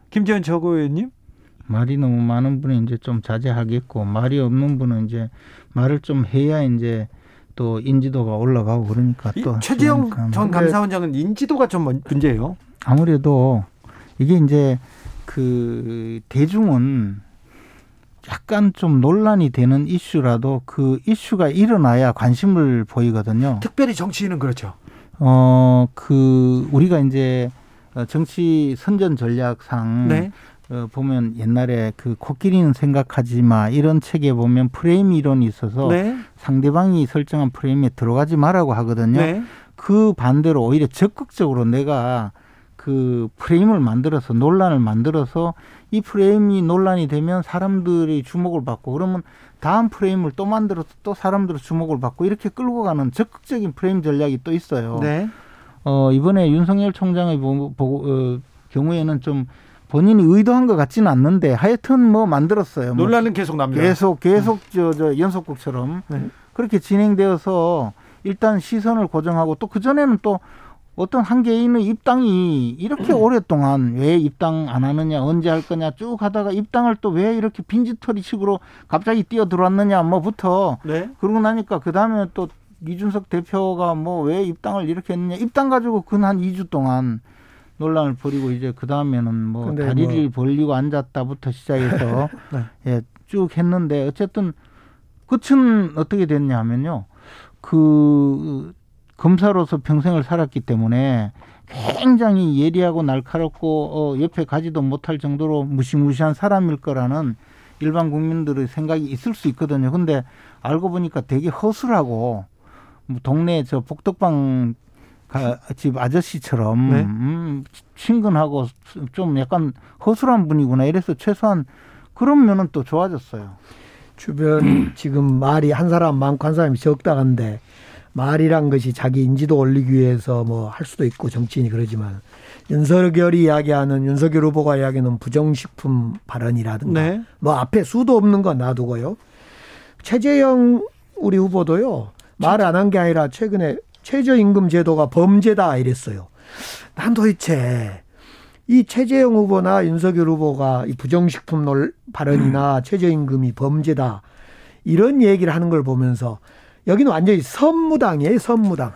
김재현 최고위원님. 말이 너무 많은 분은 이제 좀 자제하겠고 말이 없는 분은 이제 말을 좀 해야 이제 또 인지도가 올라가고 그러니까 또 최재형 전 감사원장은 인지도가 좀 문제예요. 아무래도 이게 이제 그 대중은 약간 좀 논란이 되는 이슈라도 그 이슈가 일어나야 관심을 보이거든요. 특별히 정치인은 그렇죠. 어, 그 우리가 이제 정치 선전 전략상 네. 어, 보면 옛날에 그 코끼리는 생각하지 마 이런 책에 보면 프레임 이론이 있어서 네. 상대방이 설정한 프레임에 들어가지 말라고 하거든요. 네. 그 반대로 오히려 적극적으로 내가 그 프레임을 만들어서 논란을 만들어서 이 프레임이 논란이 되면 사람들이 주목을 받고 그러면 다음 프레임을 또 만들어서 또 사람들의 주목을 받고 이렇게 끌고 가는 적극적인 프레임 전략이 또 있어요. 네. 어, 이번에 윤석열 총장의 보, 보, 어, 경우에는 좀 본인이 의도한 것 같지는 않는데 하여튼 뭐 만들었어요. 뭐 논란은 계속 납니다. 계속 계속 저, 저 연속극처럼 네. 그렇게 진행되어서 일단 시선을 고정하고 또 그 전에는 또 어떤 한 개인의 입당이 이렇게 음. 오랫동안 왜 입당 안 하느냐 언제 할 거냐 쭉 하다가 입당을 또 왜 이렇게 빈지털이식으로 갑자기 뛰어 들어왔느냐 뭐부터 네. 그러고 나니까 그 다음에 또 이준석 대표가 뭐 왜 입당을 이렇게 했느냐 입당 가지고 근 한 2주 동안 논란을 벌이고 이제 그 다음에는 뭐 다리를 뭐. 벌리고 앉았다부터 시작해서 네. 예, 쭉 했는데 어쨌든 끝은 어떻게 됐냐 하면요. 그 검사로서 평생을 살았기 때문에 굉장히 예리하고 날카롭고 어, 옆에 가지도 못할 정도로 무시무시한 사람일 거라는 일반 국민들의 생각이 있을 수 있거든요. 근데 알고 보니까 되게 허술하고 뭐 동네 저 복덕방 집 아저씨처럼 네? 음, 친근하고 좀 약간 허술한 분이구나 이래서 최소한 그런 면은 또 좋아졌어요. 주변 지금 말이 한 사람 많고 한 사람이 적다간데 말이란 것이 자기 인지도 올리기 위해서 뭐 할 수도 있고 정치인이 그러지만 윤석열이 이야기하는 윤석열 후보가 이야기하는 부정식품 발언이라든가 네. 뭐 앞에 수도 없는 건 놔두고요. 최재형 우리 후보도요. 말 안 한 게 아니라 최근에 최저임금 제도가 범죄다 이랬어요. 난 도대체 이 최재형 후보나 윤석열 후보가 이 부정식품 발언이나 최저임금이 범죄다 이런 얘기를 하는 걸 보면서 여기는 완전히 선무당이에요, 선무당.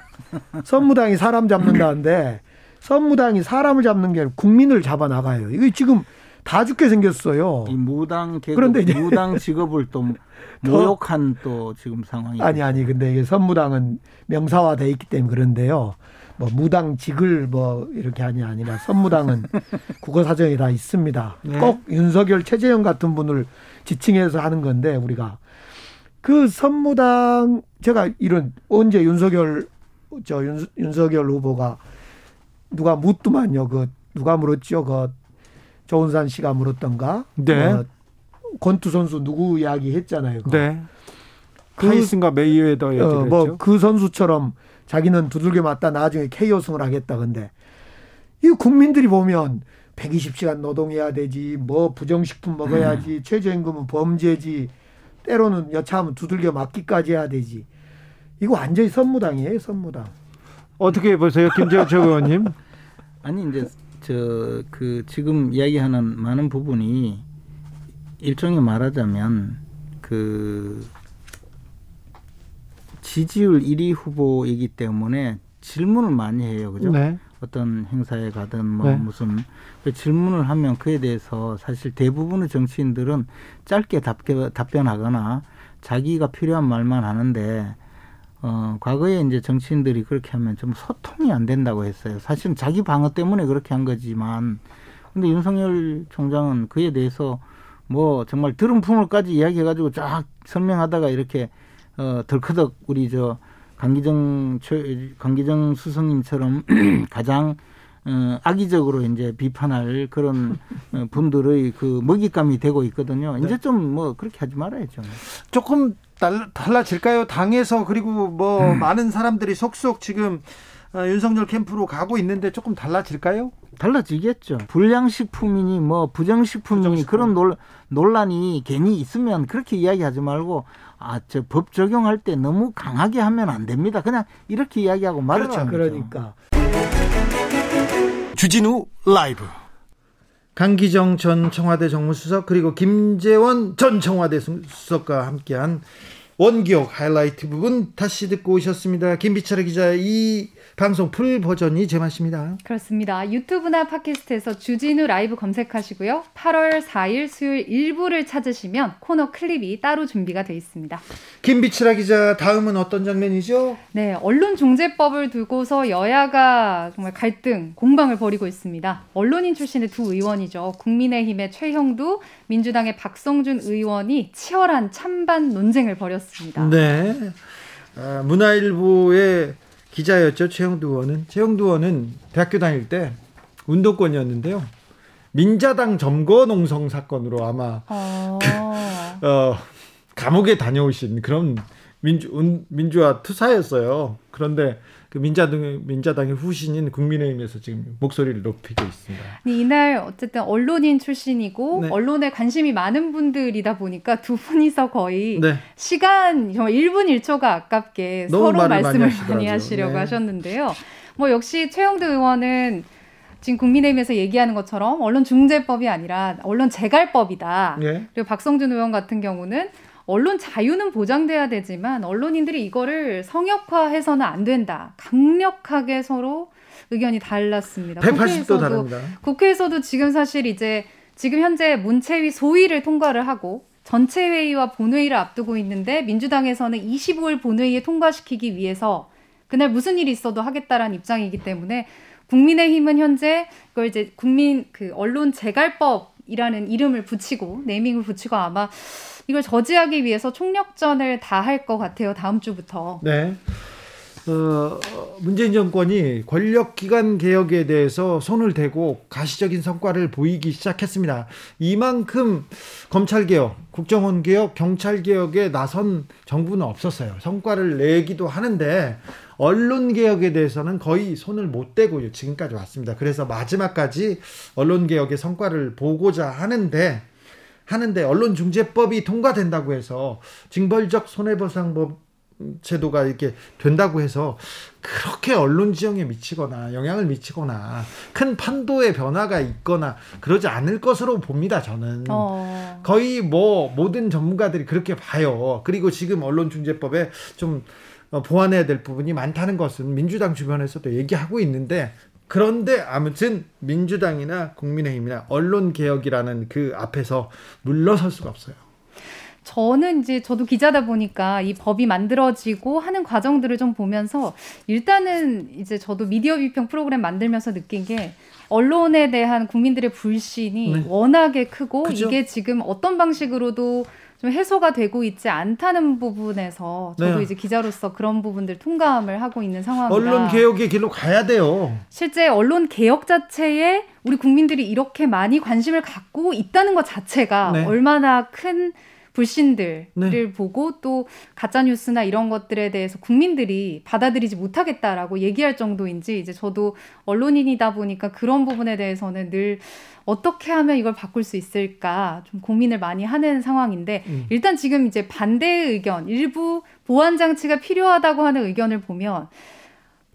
선무당이 사람 잡는다는데 선무당이 사람을 잡는 게 아니라 국민을 잡아 나가요. 이거 지금 다 죽게 생겼어요. 이 무당 계급, 그런데 이제 무당 직업을 또 모욕한 또 지금 상황이 아니 아니 근데 이게 선무당은 명사화돼 있기 때문에 그런데요. 뭐 무당 직을 뭐 이렇게 하니 아니라 선무당은 국어 사전에 다 있습니다. 네. 꼭 윤석열 최재형 같은 분을 지칭해서 하는 건데 우리가 그 선무당 제가 이런 언제 윤석열 저 윤, 윤석열 후보가 누가 묻더만요. 그 누가 물었죠? 그 조은산 씨가 물었던가? 네. 어, 권투 선수 누구 이야기 했잖아요. 그거. 네. 그, 타이슨과 메이웨더 얘기를 어, 뭐 그 선수처럼 자기는 두들겨 맞다 나중에 KO승을 하겠다 근데 이 국민들이 보면 120시간 노동해야 되지 뭐 부정식품 먹어야지 음. 최저임금은 범죄지 때로는 여차하면 두들겨 맞기까지 해야 되지. 이거 완전히 선무당이에요, 선무당. 어떻게 보세요, 김재호 최고원님? 아니 이제 저 그 지금 이야기하는 많은 부분이 일종의 말하자면 그 지지율 1위 후보이기 때문에 질문을 많이 해요, 그죠? 네. 어떤 행사에 가든 뭐 네. 무슨 그 질문을 하면 그에 대해서 사실 대부분의 정치인들은 짧게 답변하거나 자기가 필요한 말만 하는데 어, 과거에 이제 정치인들이 그렇게 하면 좀 소통이 안 된다고 했어요. 사실은 자기 방어 때문에 그렇게 한 거지만 근데 윤석열 총장은 그에 대해서 뭐 정말 들은 풍물까지 이야기해가지고 쫙 설명하다가 이렇게 어, 덜커덕 우리 저 강기정 강기정 수석님처럼 가장 어, 악의적으로 이제 비판할 그런 어, 분들의 그 먹잇감이 되고 있거든요. 이제 네. 좀뭐 그렇게 하지 말아야죠. 조금 달, 달라질까요? 당에서 그리고 뭐 음. 많은 사람들이 속속 지금 어, 윤석열 캠프로 가고 있는데 조금 달라질까요? 달라지겠죠. 불량식품이니 뭐 부정식품이니 부정식품. 그런 논, 논란이 괜히 있으면 그렇게 이야기하지 말고 아, 저 법 적용할 때 너무 강하게 하면 안 됩니다. 그냥 이렇게 이야기하고 말을 그렇죠. 그러니까. 주진우 라이브. 강기정 전 청와대 정무수석 그리고 김재원 전 청와대 수석과 함께한 원기옥 하이라이트 부분 다시 듣고 오셨습니다. 김빛이라 기자 이 방송 full 버전이 제맛입니다. 그렇습니다. 유튜브나 팟캐스트에서 주진우 라이브 검색하시고요. 8월 4일 수요일 일부를 찾으시면 코너 클립이 따로 준비가 되어 있습니다. 김빛이라 기자 다음은 어떤 장면이죠? 네, 언론 중재법을 두고서 여야가 정말 갈등, 공방을 벌이고 있습니다. 언론인 출신의 두 의원이죠. 국민의힘의 최형두, 민주당의 박성준 의원이 치열한 찬반 논쟁을 벌였습니다. 네. 아, 문화일보의 기자였죠. 최영두 의원은. 최영두 의원은 대학교 다닐 때 운동권이었는데요. 민자당 점거 농성 사건으로 아마 어... 그, 어, 감옥에 다녀오신 그런 민주 민주화 투사였어요. 그런데 그 민자당 민자당의 후신인 국민의힘에서 지금 목소리를 높이고 있습니다. 이날 어쨌든 언론인 출신이고 네. 언론에 관심이 많은 분들이다 보니까 두 분이서 거의 네. 시간 정말 1분 1초가 아깝게 서로 말씀을 많이, 많이 하시려고 네. 하셨는데요. 뭐 역시 최영두 의원은 지금 국민의힘에서 얘기하는 것처럼 언론 중재법이 아니라 언론 재갈법이다. 네. 그리고 박성준 의원 같은 경우는 언론 자유는 보장돼야 되지만 언론인들이 이거를 성역화해서는 안 된다. 강력하게 서로 의견이 달랐습니다. 180도 다릅니다. 국회에서도 지금 사실 이제 지금 현재 문체위 소위를 통과를 하고 전체 회의와 본회의를 앞두고 있는데 민주당에서는 25일 본회의에 통과시키기 위해서 그날 무슨 일이 있어도 하겠다라는 입장이기 때문에 국민의힘은 현재 그걸 이제 국민 그 언론 재갈법 이라는 이름을 붙이고 네이밍을 붙이고 아마 이걸 저지하기 위해서 총력전을 다 할 것 같아요. 다음 주부터. 네. 어, 문재인 정권이 권력기관 개혁에 대해서 손을 대고 가시적인 성과를 보이기 시작했습니다. 이만큼 검찰개혁, 국정원개혁, 경찰개혁에 나선 정부는 없었어요. 성과를 내기도 하는데 언론개혁에 대해서는 거의 손을 못 대고 지금까지 왔습니다. 그래서 마지막까지 언론개혁의 성과를 보고자 하는데 하는데 언론중재법이 통과된다고 해서 징벌적 손해보상법 제도가 이렇게 된다고 해서 그렇게 언론 지형에 미치거나 영향을 미치거나 큰 판도의 변화가 있거나 그러지 않을 것으로 봅니다. 저는 어. 거의 뭐 모든 전문가들이 그렇게 봐요. 그리고 지금 언론중재법에 좀 보완해야 될 부분이 많다는 것은 민주당 주변에서도 얘기하고 있는데 그런데 아무튼 민주당이나 국민의힘이나 언론 개혁이라는 그 앞에서 물러설 수가 없어요. 저는 이제 저도 기자다 보니까 이 법이 만들어지고 하는 과정들을 좀 보면서 일단은 이제 저도 미디어 비평 프로그램 만들면서 느낀 게 언론에 대한 국민들의 불신이 네. 워낙에 크고 그죠? 이게 지금 어떤 방식으로도 좀 해소가 되고 있지 않다는 부분에서 저도 네. 이제 기자로서 그런 부분들 통감을 하고 있는 상황이라 언론 개혁의 길로 가야 돼요. 실제 언론 개혁 자체에 우리 국민들이 이렇게 많이 관심을 갖고 있다는 것 자체가 네. 얼마나 큰 불신들을 네. 보고 또 가짜 뉴스나 이런 것들에 대해서 국민들이 받아들이지 못하겠다라고 얘기할 정도인지 이제 저도 언론인이다 보니까 그런 부분에 대해서는 늘 어떻게 하면 이걸 바꿀 수 있을까 좀 고민을 많이 하는 상황인데 음. 일단 지금 이제 반대 의견 일부 보완 장치가 필요하다고 하는 의견을 보면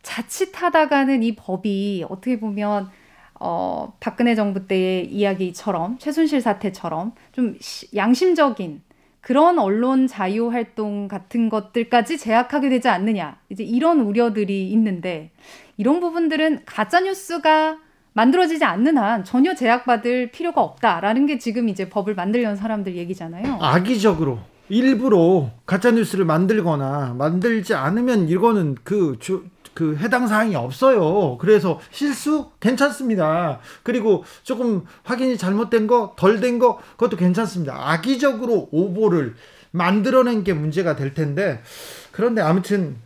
자칫하다가는 이 법이 어떻게 보면 어, 박근혜 정부 때의 이야기처럼 최순실 사태처럼 좀 양심적인 그런 언론 자유 활동 같은 것들까지 제약하게 되지 않느냐. 이제 이런 우려들이 있는데 이런 부분들은 가짜 뉴스가 만들어지지 않는 한 전혀 제약받을 필요가 없다라는 게 지금 이제 법을 만들려는 사람들 얘기잖아요. 악의적으로 일부러 가짜 뉴스를 만들거나 만들지 않으면 이거는 그, 주, 그 해당 사항이 없어요. 그래서 실수 괜찮습니다. 그리고 조금 확인이 잘못된 거, 덜 된 거, 그것도 괜찮습니다. 악의적으로 오보를 만들어낸 게 문제가 될 텐데, 그런데 아무튼,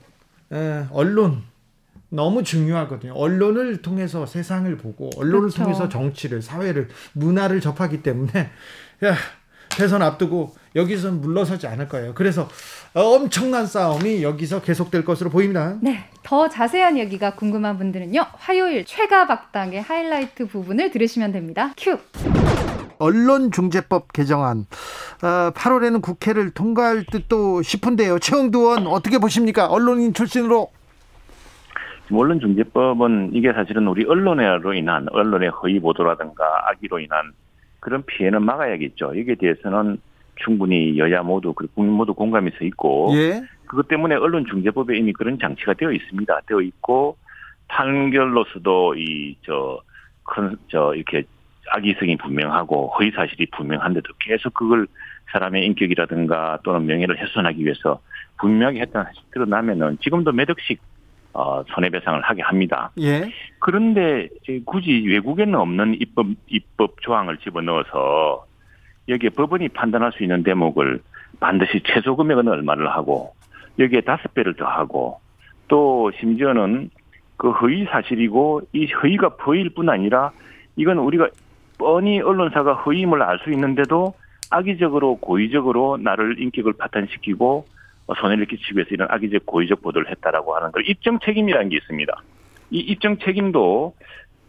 에, 언론, 너무 중요하거든요. 언론을 통해서 세상을 보고, 언론을 그렇죠. 통해서 정치를, 사회를, 문화를 접하기 때문에, 야, 대선 앞두고 여기서 물러서지 않을 거예요. 그래서 엄청난 싸움이 여기서 계속될 것으로 보입니다. 네. 더 자세한 얘기가 궁금한 분들은요. 화요일 최가 박당의 하이라이트 부분을 들으시면 됩니다. 큐. 언론중재법 개정안 어, 8월에는 국회를 통과할 듯도 싶은데요. 최영두 의원 어떻게 보십니까? 언론인 출신으로 언론중재법은 이게 사실은 우리 언론으로 인한 언론의 허위 보도라든가 악의로 인한 그런 피해는 막아야겠죠. 여기에 대해서는 충분히 여야 모두 그리고 국민 모두 공감이 서 있고 예. 그것 때문에 언론중재법에 이미 그런 장치가 되어 있습니다. 되어 있고 판결로서도 이 저큰저 이렇게 악의성이 분명하고 허위 사실이 분명한데도 계속 그걸 사람의 인격이라든가 또는 명예를 훼손하기 위해서 분명히 했던 사실 드러나면은 지금도 몇 억씩 어, 손해배상을 하게 합니다. 예. 그런데 굳이 외국에는 없는 입법 입법 조항을 집어넣어서 여기에 법원이 판단할 수 있는 대목을 반드시 최소 금액은 얼마를 하고 여기에 다섯 배를 더하고 또 심지어는 그 허위 사실이고 이 허위가 허위일 뿐 아니라 이건 우리가 뻔히 언론사가 허위임을 알 수 있는데도 악의적으로 고의적으로 나를 인격을 파탄시키고 손해를 끼치기 위해서 이런 악의적 고의적 보도를 했다라고 하는 걸 입증 책임이라는 게 있습니다. 이 입증 책임도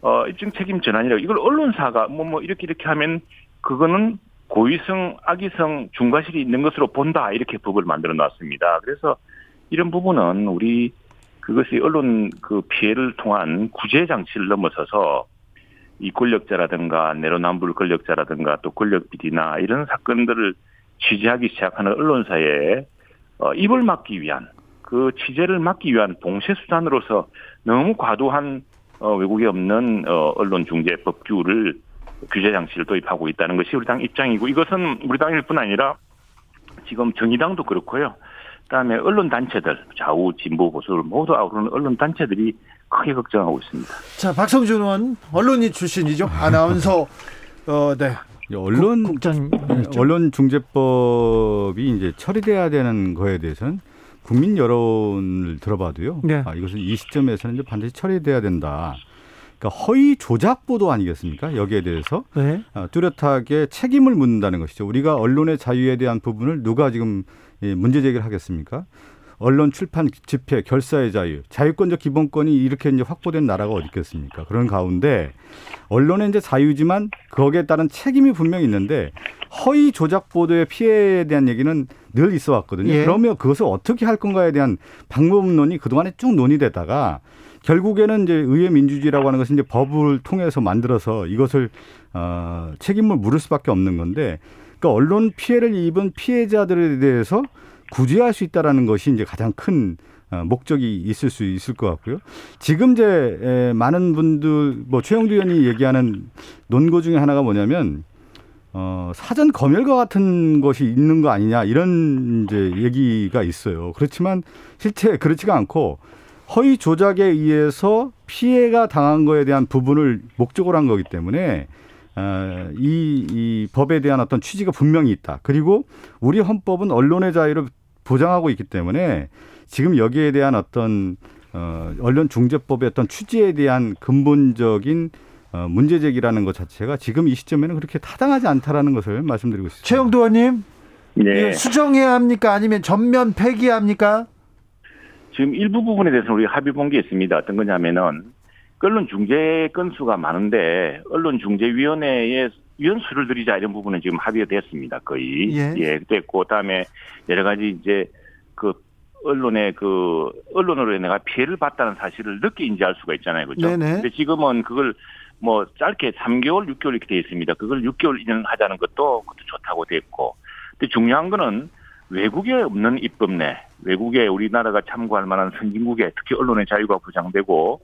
어 입증 책임 전환이라고 이걸 언론사가 뭐뭐 뭐 이렇게 이렇게 하면 그거는 고의성, 악의성, 중과실이 있는 것으로 본다 이렇게 법을 만들어 놨습니다. 그래서 이런 부분은 우리 그것이 언론 그 피해를 통한 구제 장치를 넘어서서 이 권력자라든가 내로남불 권력자라든가 또 권력 비리나 이런 사건들을 취재하기 시작하는 언론사에 어, 입을 막기 위한 그 취재를 막기 위한 동세 수단으로서 너무 과도한 어, 외국에 없는 어, 언론 중재 법 규를 규제 장치를 도입하고 있다는 것이 우리 당 입장이고 이것은 우리 당일 뿐 아니라 지금 정의당도 그렇고요. 그다음에 언론 단체들 좌우 진보 보수를 모두 아우르는 언론 단체들이 크게 걱정하고 있습니다. 자, 박성준 의원 언론인 출신이죠. 아나운서 어, 네. 언론 국장 네, 언론 중재법이 이제 처리돼야 되는 거에 대해서는 국민 여론을 들어봐도요. 네. 아, 이것은 이 시점에서는 이제 반드시 처리돼야 된다. 그러니까 허위 조작 보도 아니겠습니까? 여기에 대해서 네. 아, 뚜렷하게 책임을 묻는다는 것이죠. 우리가 언론의 자유에 대한 부분을 누가 지금 문제 제기를 하겠습니까? 언론 출판 집회 결사의 자유 자유권적 기본권이 이렇게 이제 확보된 나라가 어디 있겠습니까? 그런 가운데 언론의 이제 자유지만 거기에 따른 책임이 분명히 있는데 허위 조작 보도의 피해에 대한 얘기는 늘 있어 왔거든요. 예. 그러면 그것을 어떻게 할 건가에 대한 방법론이 그동안에 쭉 논의되다가 결국에는 이제 의회 민주주의라고 하는 것은 이제 법을 통해서 만들어서 이것을 어 책임을 물을 수밖에 없는 건데 그러니까 언론 피해를 입은 피해자들에 대해서 구제할 수 있다라는 것이 이제 가장 큰 어, 목적이 있을 수 있을 것 같고요. 지금 이제 많은 분들 뭐 최영두 의원이 얘기하는 논거 중에 하나가 뭐냐면 어, 사전 검열과 같은 것이 있는 거 아니냐 이런 이제 얘기가 있어요. 그렇지만 실제 그렇지가 않고 허위 조작에 의해서 피해가 당한 거에 대한 부분을 목적으로 한 거기 때문에 어, 이, 이 법에 대한 어떤 취지가 분명히 있다. 그리고 우리 헌법은 언론의 자유를 보장하고 있기 때문에 지금 여기에 대한 어떤 어, 언론 중재법의 어떤 취지에 대한 근본적인 어, 문제 제기라는 것 자체가 지금 이 시점에는 그렇게 타당하지 않다라는 것을 말씀드리고 있습니다. 최영도 의원님, 네. 수정해야 합니까? 아니면 전면 폐기합니까? 지금 일부 부분에 대해서 우리 합의 본 게 있습니다. 어떤 거냐면은 언론 중재 건수가 많은데 언론 중재위원회에 위원 수를 들이자 이런 부분은 지금 합의가 됐습니다. 거의 예, 예 됐고 그다음에 여러 가지 이제 그 언론의 그 언론으로 내가 피해를 봤다는 사실을 늦게 인지할 수가 있잖아요, 그렇죠? 네네. 근데 지금은 그걸 뭐 짧게 3개월, 6개월 이렇게 돼 있습니다. 그걸 6개월 인용하자는 것도 그것도 좋다고 됐고, 근데 중요한 거는 외국에 없는 입법 내, 외국에 우리나라가 참고할 만한 선진국에 특히 언론의 자유가 보장되고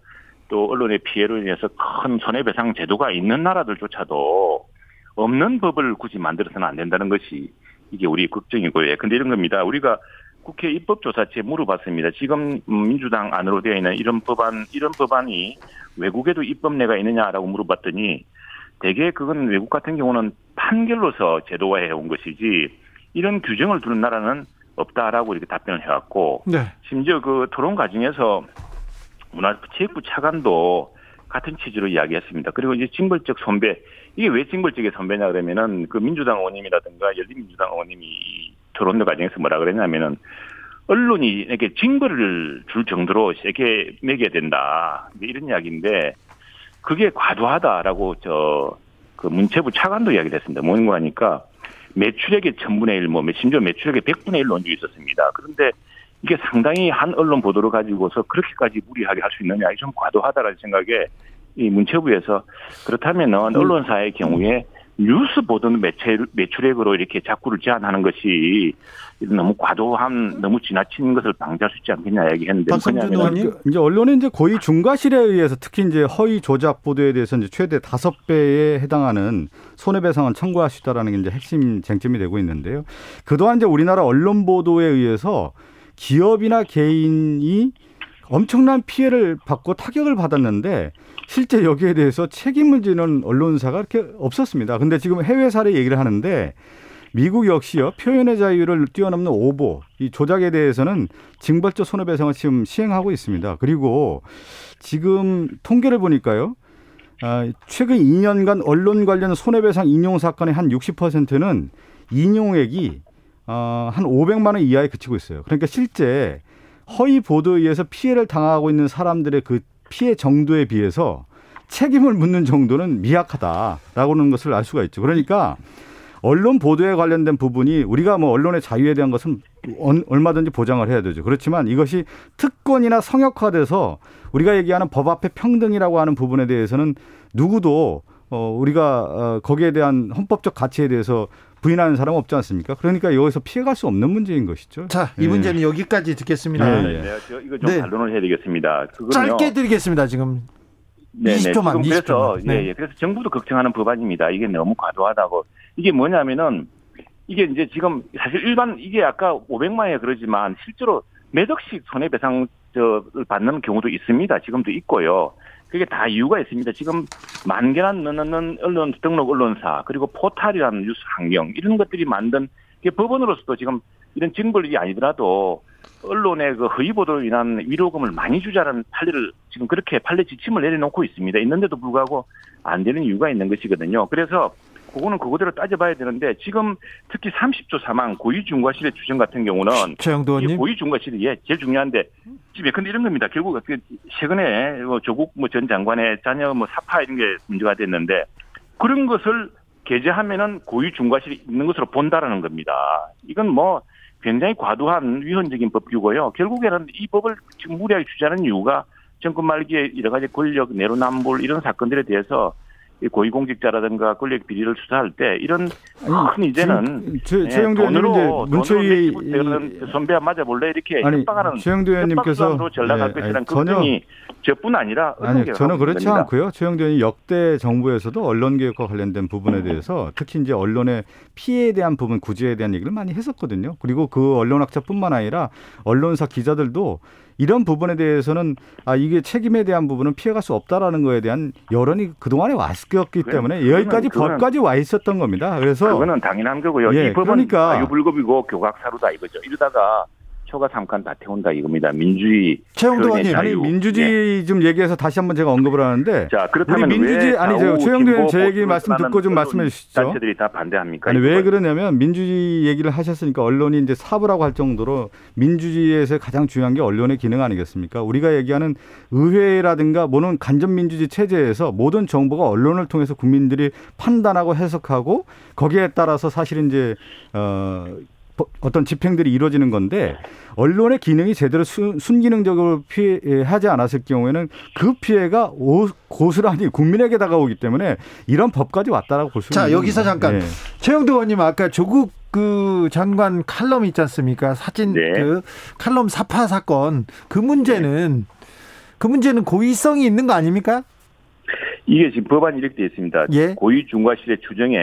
또 언론의 피해로 인해서 큰 손해배상 제도가 있는 나라들조차도 없는 법을 굳이 만들어서는 안 된다는 것이 이게 우리 걱정이고요. 근데 이런 겁니다. 우리가 국회 입법조사처에 물어봤습니다. 지금 민주당 안으로 되어 있는 이런 법안, 이런 법안이 외국에도 입법내가 있느냐라고 물어봤더니 대개 그건 외국 같은 경우는 판결로서 제도화해 온 것이지 이런 규정을 두는 나라는 없다라고 이렇게 답변을 해왔고 네. 심지어 그 토론 과정에서 문화체육부 차관도 같은 취지로 이야기했습니다. 그리고 이제 징벌적 선배 이게 왜 징벌적인 선배냐 그러면은 그 민주당 의원님이라든가 열린민주당 의원님이 토론도 과정에서 뭐라 그랬냐면은 언론이 이렇게 징벌을 줄 정도로 세게 매겨야 된다 이런 이야기인데 그게 과도하다라고 저 그 문체부 차관도 이야기를 했습니다. 뭔가 하니까 매출액의 천분의 일, 뭐 심지어 매출액의 백분의 일 논주 있었습니다. 그런데 이게 상당히 한 언론 보도를 가지고서 그렇게까지 무리하게 할 수 있느냐, 좀 과도하다라는 생각에 이 문체부에서 그렇다면은 음. 언론사의 경우에 뉴스 보던 매출, 매출액으로 이렇게 자꾸를 제한하는 것이 너무 과도한 너무 지나친 것을 방지할 수 있지 않겠냐 얘기했는데 박성준 의원님 이제 언론의 이제 고의 중과실에 의해서 특히 이제 허위 조작 보도에 대해서 이제 최대 다섯 배에 해당하는 손해배상을 청구할 수 있다라는 게 이제 핵심 쟁점이 되고 있는데요. 그동안 이제 우리나라 언론 보도에 의해서 기업이나 개인이 엄청난 피해를 받고 타격을 받았는데 실제 여기에 대해서 책임을 지는 언론사가 이렇게 없었습니다. 근데 지금 해외 사례 얘기를 하는데 미국 역시요 표현의 자유를 뛰어넘는 오보 이 조작에 대해서는 징벌적 손해배상을 지금 시행하고 있습니다. 그리고 지금 통계를 보니까요. 아, 최근 2년간 언론 관련 손해배상 인용 사건의 한 60%는 인용액이 어, 한 500만 원 이하에 그치고 있어요. 그러니까 실제 허위 보도에 의해서 피해를 당하고 있는 사람들의 그 피해 정도에 비해서 책임을 묻는 정도는 미약하다라고 하는 것을 알 수가 있죠. 그러니까 언론 보도에 관련된 부분이 우리가 뭐 언론의 자유에 대한 것은 얼마든지 보장을 해야 되죠. 그렇지만 이것이 특권이나 성역화돼서 우리가 얘기하는 법 앞에 평등이라고 하는 부분에 대해서는 누구도 어 우리가 어 거기에 대한 헌법적 가치에 대해서 부인하는 사람 없지 않습니까? 그러니까 여기서 피해갈 수 없는 문제인 것이죠. 자, 이 네. 문제는 여기까지 듣겠습니다. 네, 네. 네. 이거 좀 네. 반론을 해야 되겠습니다. 짧게 드리겠습니다. 지금 네, 20초만. 네. 그래서 네. 예, 예. 그래서 정부도 걱정하는 법안입니다. 이게 너무 과도하다고. 이게 뭐냐면은 이게 이제 지금 사실 일반 이게 아까 500만에 그러지만 실제로 몇 억씩 손해배상 저를 받는 경우도 있습니다. 지금도 있고요. 그게 다 이유가 있습니다. 지금 만 개나 넘는 언론 등록 언론사 그리고 포탈이라는 뉴스 환경 이런 것들이 만든 법원으로서도 지금 이런 징벌이 아니더라도 언론의 그 허위 보도로 인한 위로금을 많이 주자는 판례를 지금 그렇게 판례 지침을 내려놓고 있습니다. 있는데도 불구하고 안 되는 이유가 있는 것이거든요. 그래서 그거는 그거대로 따져봐야 되는데 지금 특히 30조 사망 고위 중과실의 추정 같은 경우는 최영도 의원님 고위 중과실이 예 제일 중요한데 집에 근데 이런 겁니다. 결국 그 최근에 뭐 조국 뭐 전 장관의 자녀 뭐 사파 이런 게 문제가 됐는데 그런 것을 게재하면은 고위 중과실이 있는 것으로 본다라는 겁니다. 이건 뭐 굉장히 과도한 위헌적인 법규고요. 결국에는 이 법을 지금 무리하게 주자는 이유가 정권 말기에 여러 가지 권력 내로남불 이런 사건들에 대해서 고위공직자라든가 권력 비리를 수사할 때 이런 큰 이제는 최, 최영도 의원님 문체위 선배와 맞아볼래 이렇게 아니, 협박하는 의원님께서 전락할 네, 것이라는 걱정이 저뿐 아니라 아니 저는 그렇지 겁니다. 않고요. 최영도 의원이 역대 정부에서도 언론 개혁과 관련된 부분에 대해서 특히 이제 언론의 피해에 대한 부분 구제에 대한 얘기를 많이 했었거든요. 그리고 그 언론학자뿐만 아니라 언론사 기자들도 이런 부분에 대해서는 아 이게 책임에 대한 부분은 피해갈 수 없다라는 거에 대한 여론이 그동안에 왔었기 때문에 여기까지 법까지 와 있었던 겁니다. 그래서 그거는 당연한 거고요. 예, 이 법은 그러니까 유불급이고 교각사루다 이거죠. 이러다가 초가 삼칸 다 태운다 이겁니다. 민주주의 최영도 의원님 아니 민주주의 네. 좀 얘기해서 다시 한번 제가 언급을 하는데 자 그렇다면 우리 민주주의 아니 저 최영도 의원 제 얘기 말씀 듣고 좀 말씀해 주시죠. 단체들이 다 반대합니까? 아니 왜 그러냐면 민주주의 얘기를 하셨으니까 언론이 이제 사부라고 할 정도로 민주주의에서 가장 중요한 게 언론의 기능 아니겠습니까? 우리가 얘기하는 의회라든가 뭐는 간접 민주주의 체제에서 모든 정보가 언론을 통해서 국민들이 판단하고 해석하고 거기에 따라서 사실 이제 어 어떤 집행들이 이루어지는 건데 언론의 기능이 제대로 순, 순기능적으로 피하지 않았을 경우에는 그 피해가 오, 고스란히 국민에게 다가오기 때문에 이런 법까지 왔다라고 볼 수 있는 자 여기서 잠깐 네. 최영도 의원님 아까 조국 그 장관 칼럼 있지 않습니까 사진 네. 그 칼럼 사파 사건 그 문제는 네. 그 문제는 고의성이 있는 거 아닙니까? 이게 지금 법안이 이렇게 되어 있습니다. 예? 고의 중과실의 추정에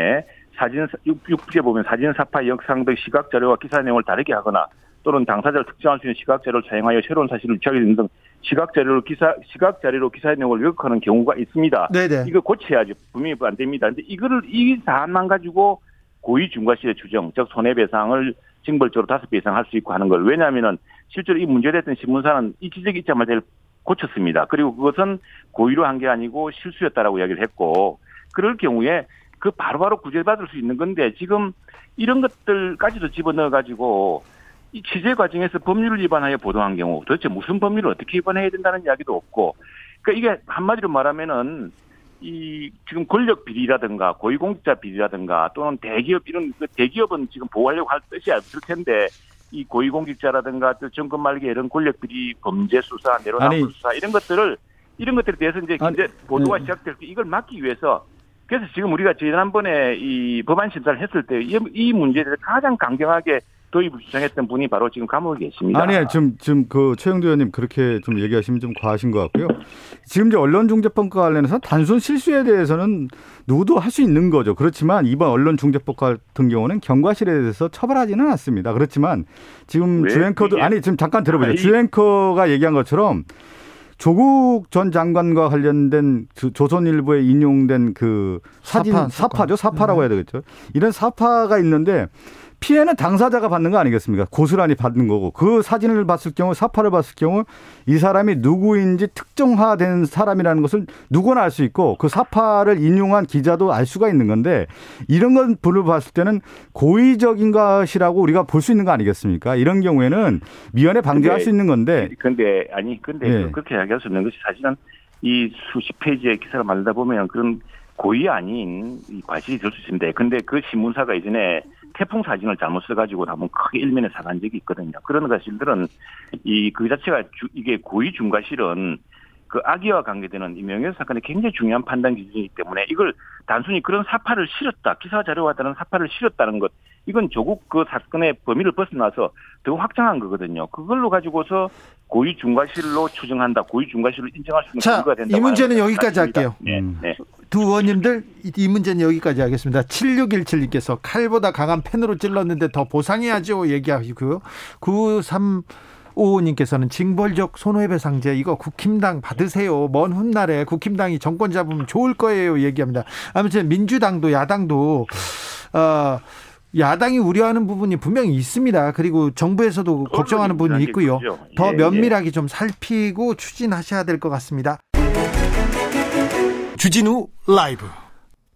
사진 육부에 보면 사진 사파 영상 등 시각 자료와 기사 내용을 다르게 하거나 또는 당사자를 특정할 수 있는 시각 자료를 사용하여 새로운 사실을 유착하게 되는 등 시각 자료로 기사 시각 자료로 기사의 내용을 왜곡하는 경우가 있습니다. 네네. 이거 고쳐야죠. 분명히 안 됩니다. 근데 이거를 이 사안만 가지고 고의 중과실의 추정, 즉 손해배상을 징벌적으로 다섯 배 이상 할 수 있고 하는 걸 왜냐하면은 실제로 이 문제됐던 신문사는 이 지적이 있자마자 고쳤습니다. 그리고 그것은 고의로 한 게 아니고 실수였다라고 이야기를 했고 그럴 경우에 그 바로바로 구제받을 수 있는 건데 지금 이런 것들까지도 집어넣어 가지고 이 취재 과정에서 법률을 위반하여 보도한 경우 도대체 무슨 법률을 어떻게 위반해야 된다는 이야기도 없고 그러니까 이게 한마디로 말하면은 이 지금 권력 비리라든가 고위공직자 비리라든가 또는 대기업 이런 그 대기업은 지금 보호하려고 할 뜻이 없을 텐데 이 고위공직자라든가 또 정권 말기 이런 권력들이 범죄 수사, 내로남불 수사 이런 것들을 이런 것들에 대해서 이제 이제 보도가 네. 시작될 때 이걸 막기 위해서 그래서 지금 우리가 지난번에 이 법안 심사를 했을 때 이 문제에 대해서 가장 강경하게 도입을 주장했던 분이 바로 지금 감옥에 계십니다. 아니요, 지금 지금 그 최영도 의원님 그렇게 좀 얘기하시면 좀 과하신 것 같고요. 지금 이제 언론중재법과 관련해서 단순 실수에 대해서는 누구도 할 수 있는 거죠. 그렇지만 이번 언론중재법 같은 경우는 경과실에 대해서 처벌하지는 않습니다. 그렇지만 지금 주앵커도 아니 지금 잠깐 들어보죠. 아니, 주앵커가 얘기한 것처럼 조국 전 장관과 관련된 조선일보에 인용된 그 사진 사파, 사파죠? 사파라고 해야 되겠죠. 이런 사파가 있는데 피해는 당사자가 받는 거 아니겠습니까? 고스란히 받는 거고 그 사진을 봤을 경우 사파를 봤을 경우 이 사람이 누구인지 특정화된 사람이라는 것을 누구나 알 수 있고 그 사파를 인용한 기자도 알 수가 있는 건데 이런 건 불을 봤을 때는 고의적인 것이라고 우리가 볼 수 있는 거 아니겠습니까? 이런 경우에는 미연에 방지할 근데, 수 있는 건데. 근데 아니 근데 네. 그렇게 이야기할 수 있는 것이 사실은 이 수십 페이지의 기사를 만들다 보면 그런 고의 아닌 과실이 될 수 있습니다. 근데 그 신문사가 예전에 태풍 사진을 잘못 써가지고 한번 크게 일면에 사간 적이 있거든요. 그런 것들은 이 그 자체가 주, 이게 고의 중과실은 그 악의와 관계되는 이 명예훼손 사건의 굉장히 중요한 판단 기준이기 때문에 이걸 단순히 그런 사파를 실었다 기사 자료와 다른 사파를 실었다는 것 이건 조국 그 사건의 범위를 벗어나서 더 확장한 거거든요. 그걸로 가지고서 고의 중과실로 추정한다. 고의 중과실로 인정할 수 있는 자, 근거가 된다. 이 문제는 여기까지 할게요. 네, 음. 네. 두 의원님들 이 문제는 여기까지 하겠습니다. 7617님께서 칼보다 강한 펜으로 찔렀는데 더 보상해야죠 얘기하시고요. 93 오호님께서는 징벌적 손해배상제 이거 국힘당 받으세요. 먼 훗날에 국힘당이 정권 잡으면 좋을 거예요. 얘기합니다. 아무튼 민주당도 야당도 어, 야당이 우려하는 부분이 분명히 있습니다. 그리고 정부에서도 걱정하는 부분이 있고요. 더 예, 예. 면밀하게 좀 살피고 추진하셔야 될 것 같습니다. 주진우 라이브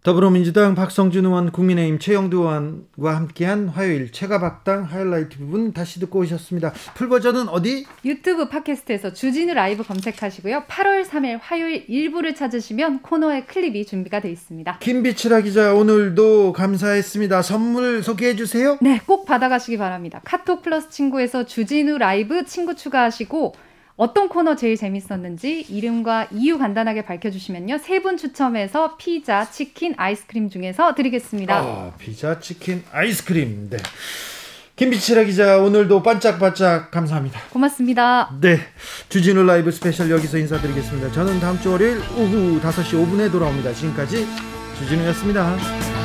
더불어민주당 박성준 의원, 국민의힘 최영두 의원과 함께한 화요일 최가박당 하이라이트 부분 다시 듣고 오셨습니다. full 버전은 어디? 유튜브 팟캐스트에서 주진우 라이브 검색하시고요. 8월 3일 화요일 일부를 찾으시면 코너의 클립이 준비가 되어 있습니다. 김빛이라 기자 오늘도 감사했습니다. 선물 소개해 주세요. 네, 꼭 받아가시기 바랍니다. 카톡 플러스 친구에서 주진우 라이브 친구 추가하시고 어떤 코너 제일 재밌었는지 이름과 이유 간단하게 밝혀주시면요. 세 분 추첨해서 피자, 치킨, 아이스크림 중에서 드리겠습니다. 아, 피자, 치킨, 아이스크림. 네. 김빛이라 기자 오늘도 반짝반짝 감사합니다. 고맙습니다. 네. 주진우 라이브 스페셜 여기서 인사드리겠습니다. 저는 다음 주 월요일 오후 5시 5분에 돌아옵니다. 지금까지 주진우였습니다.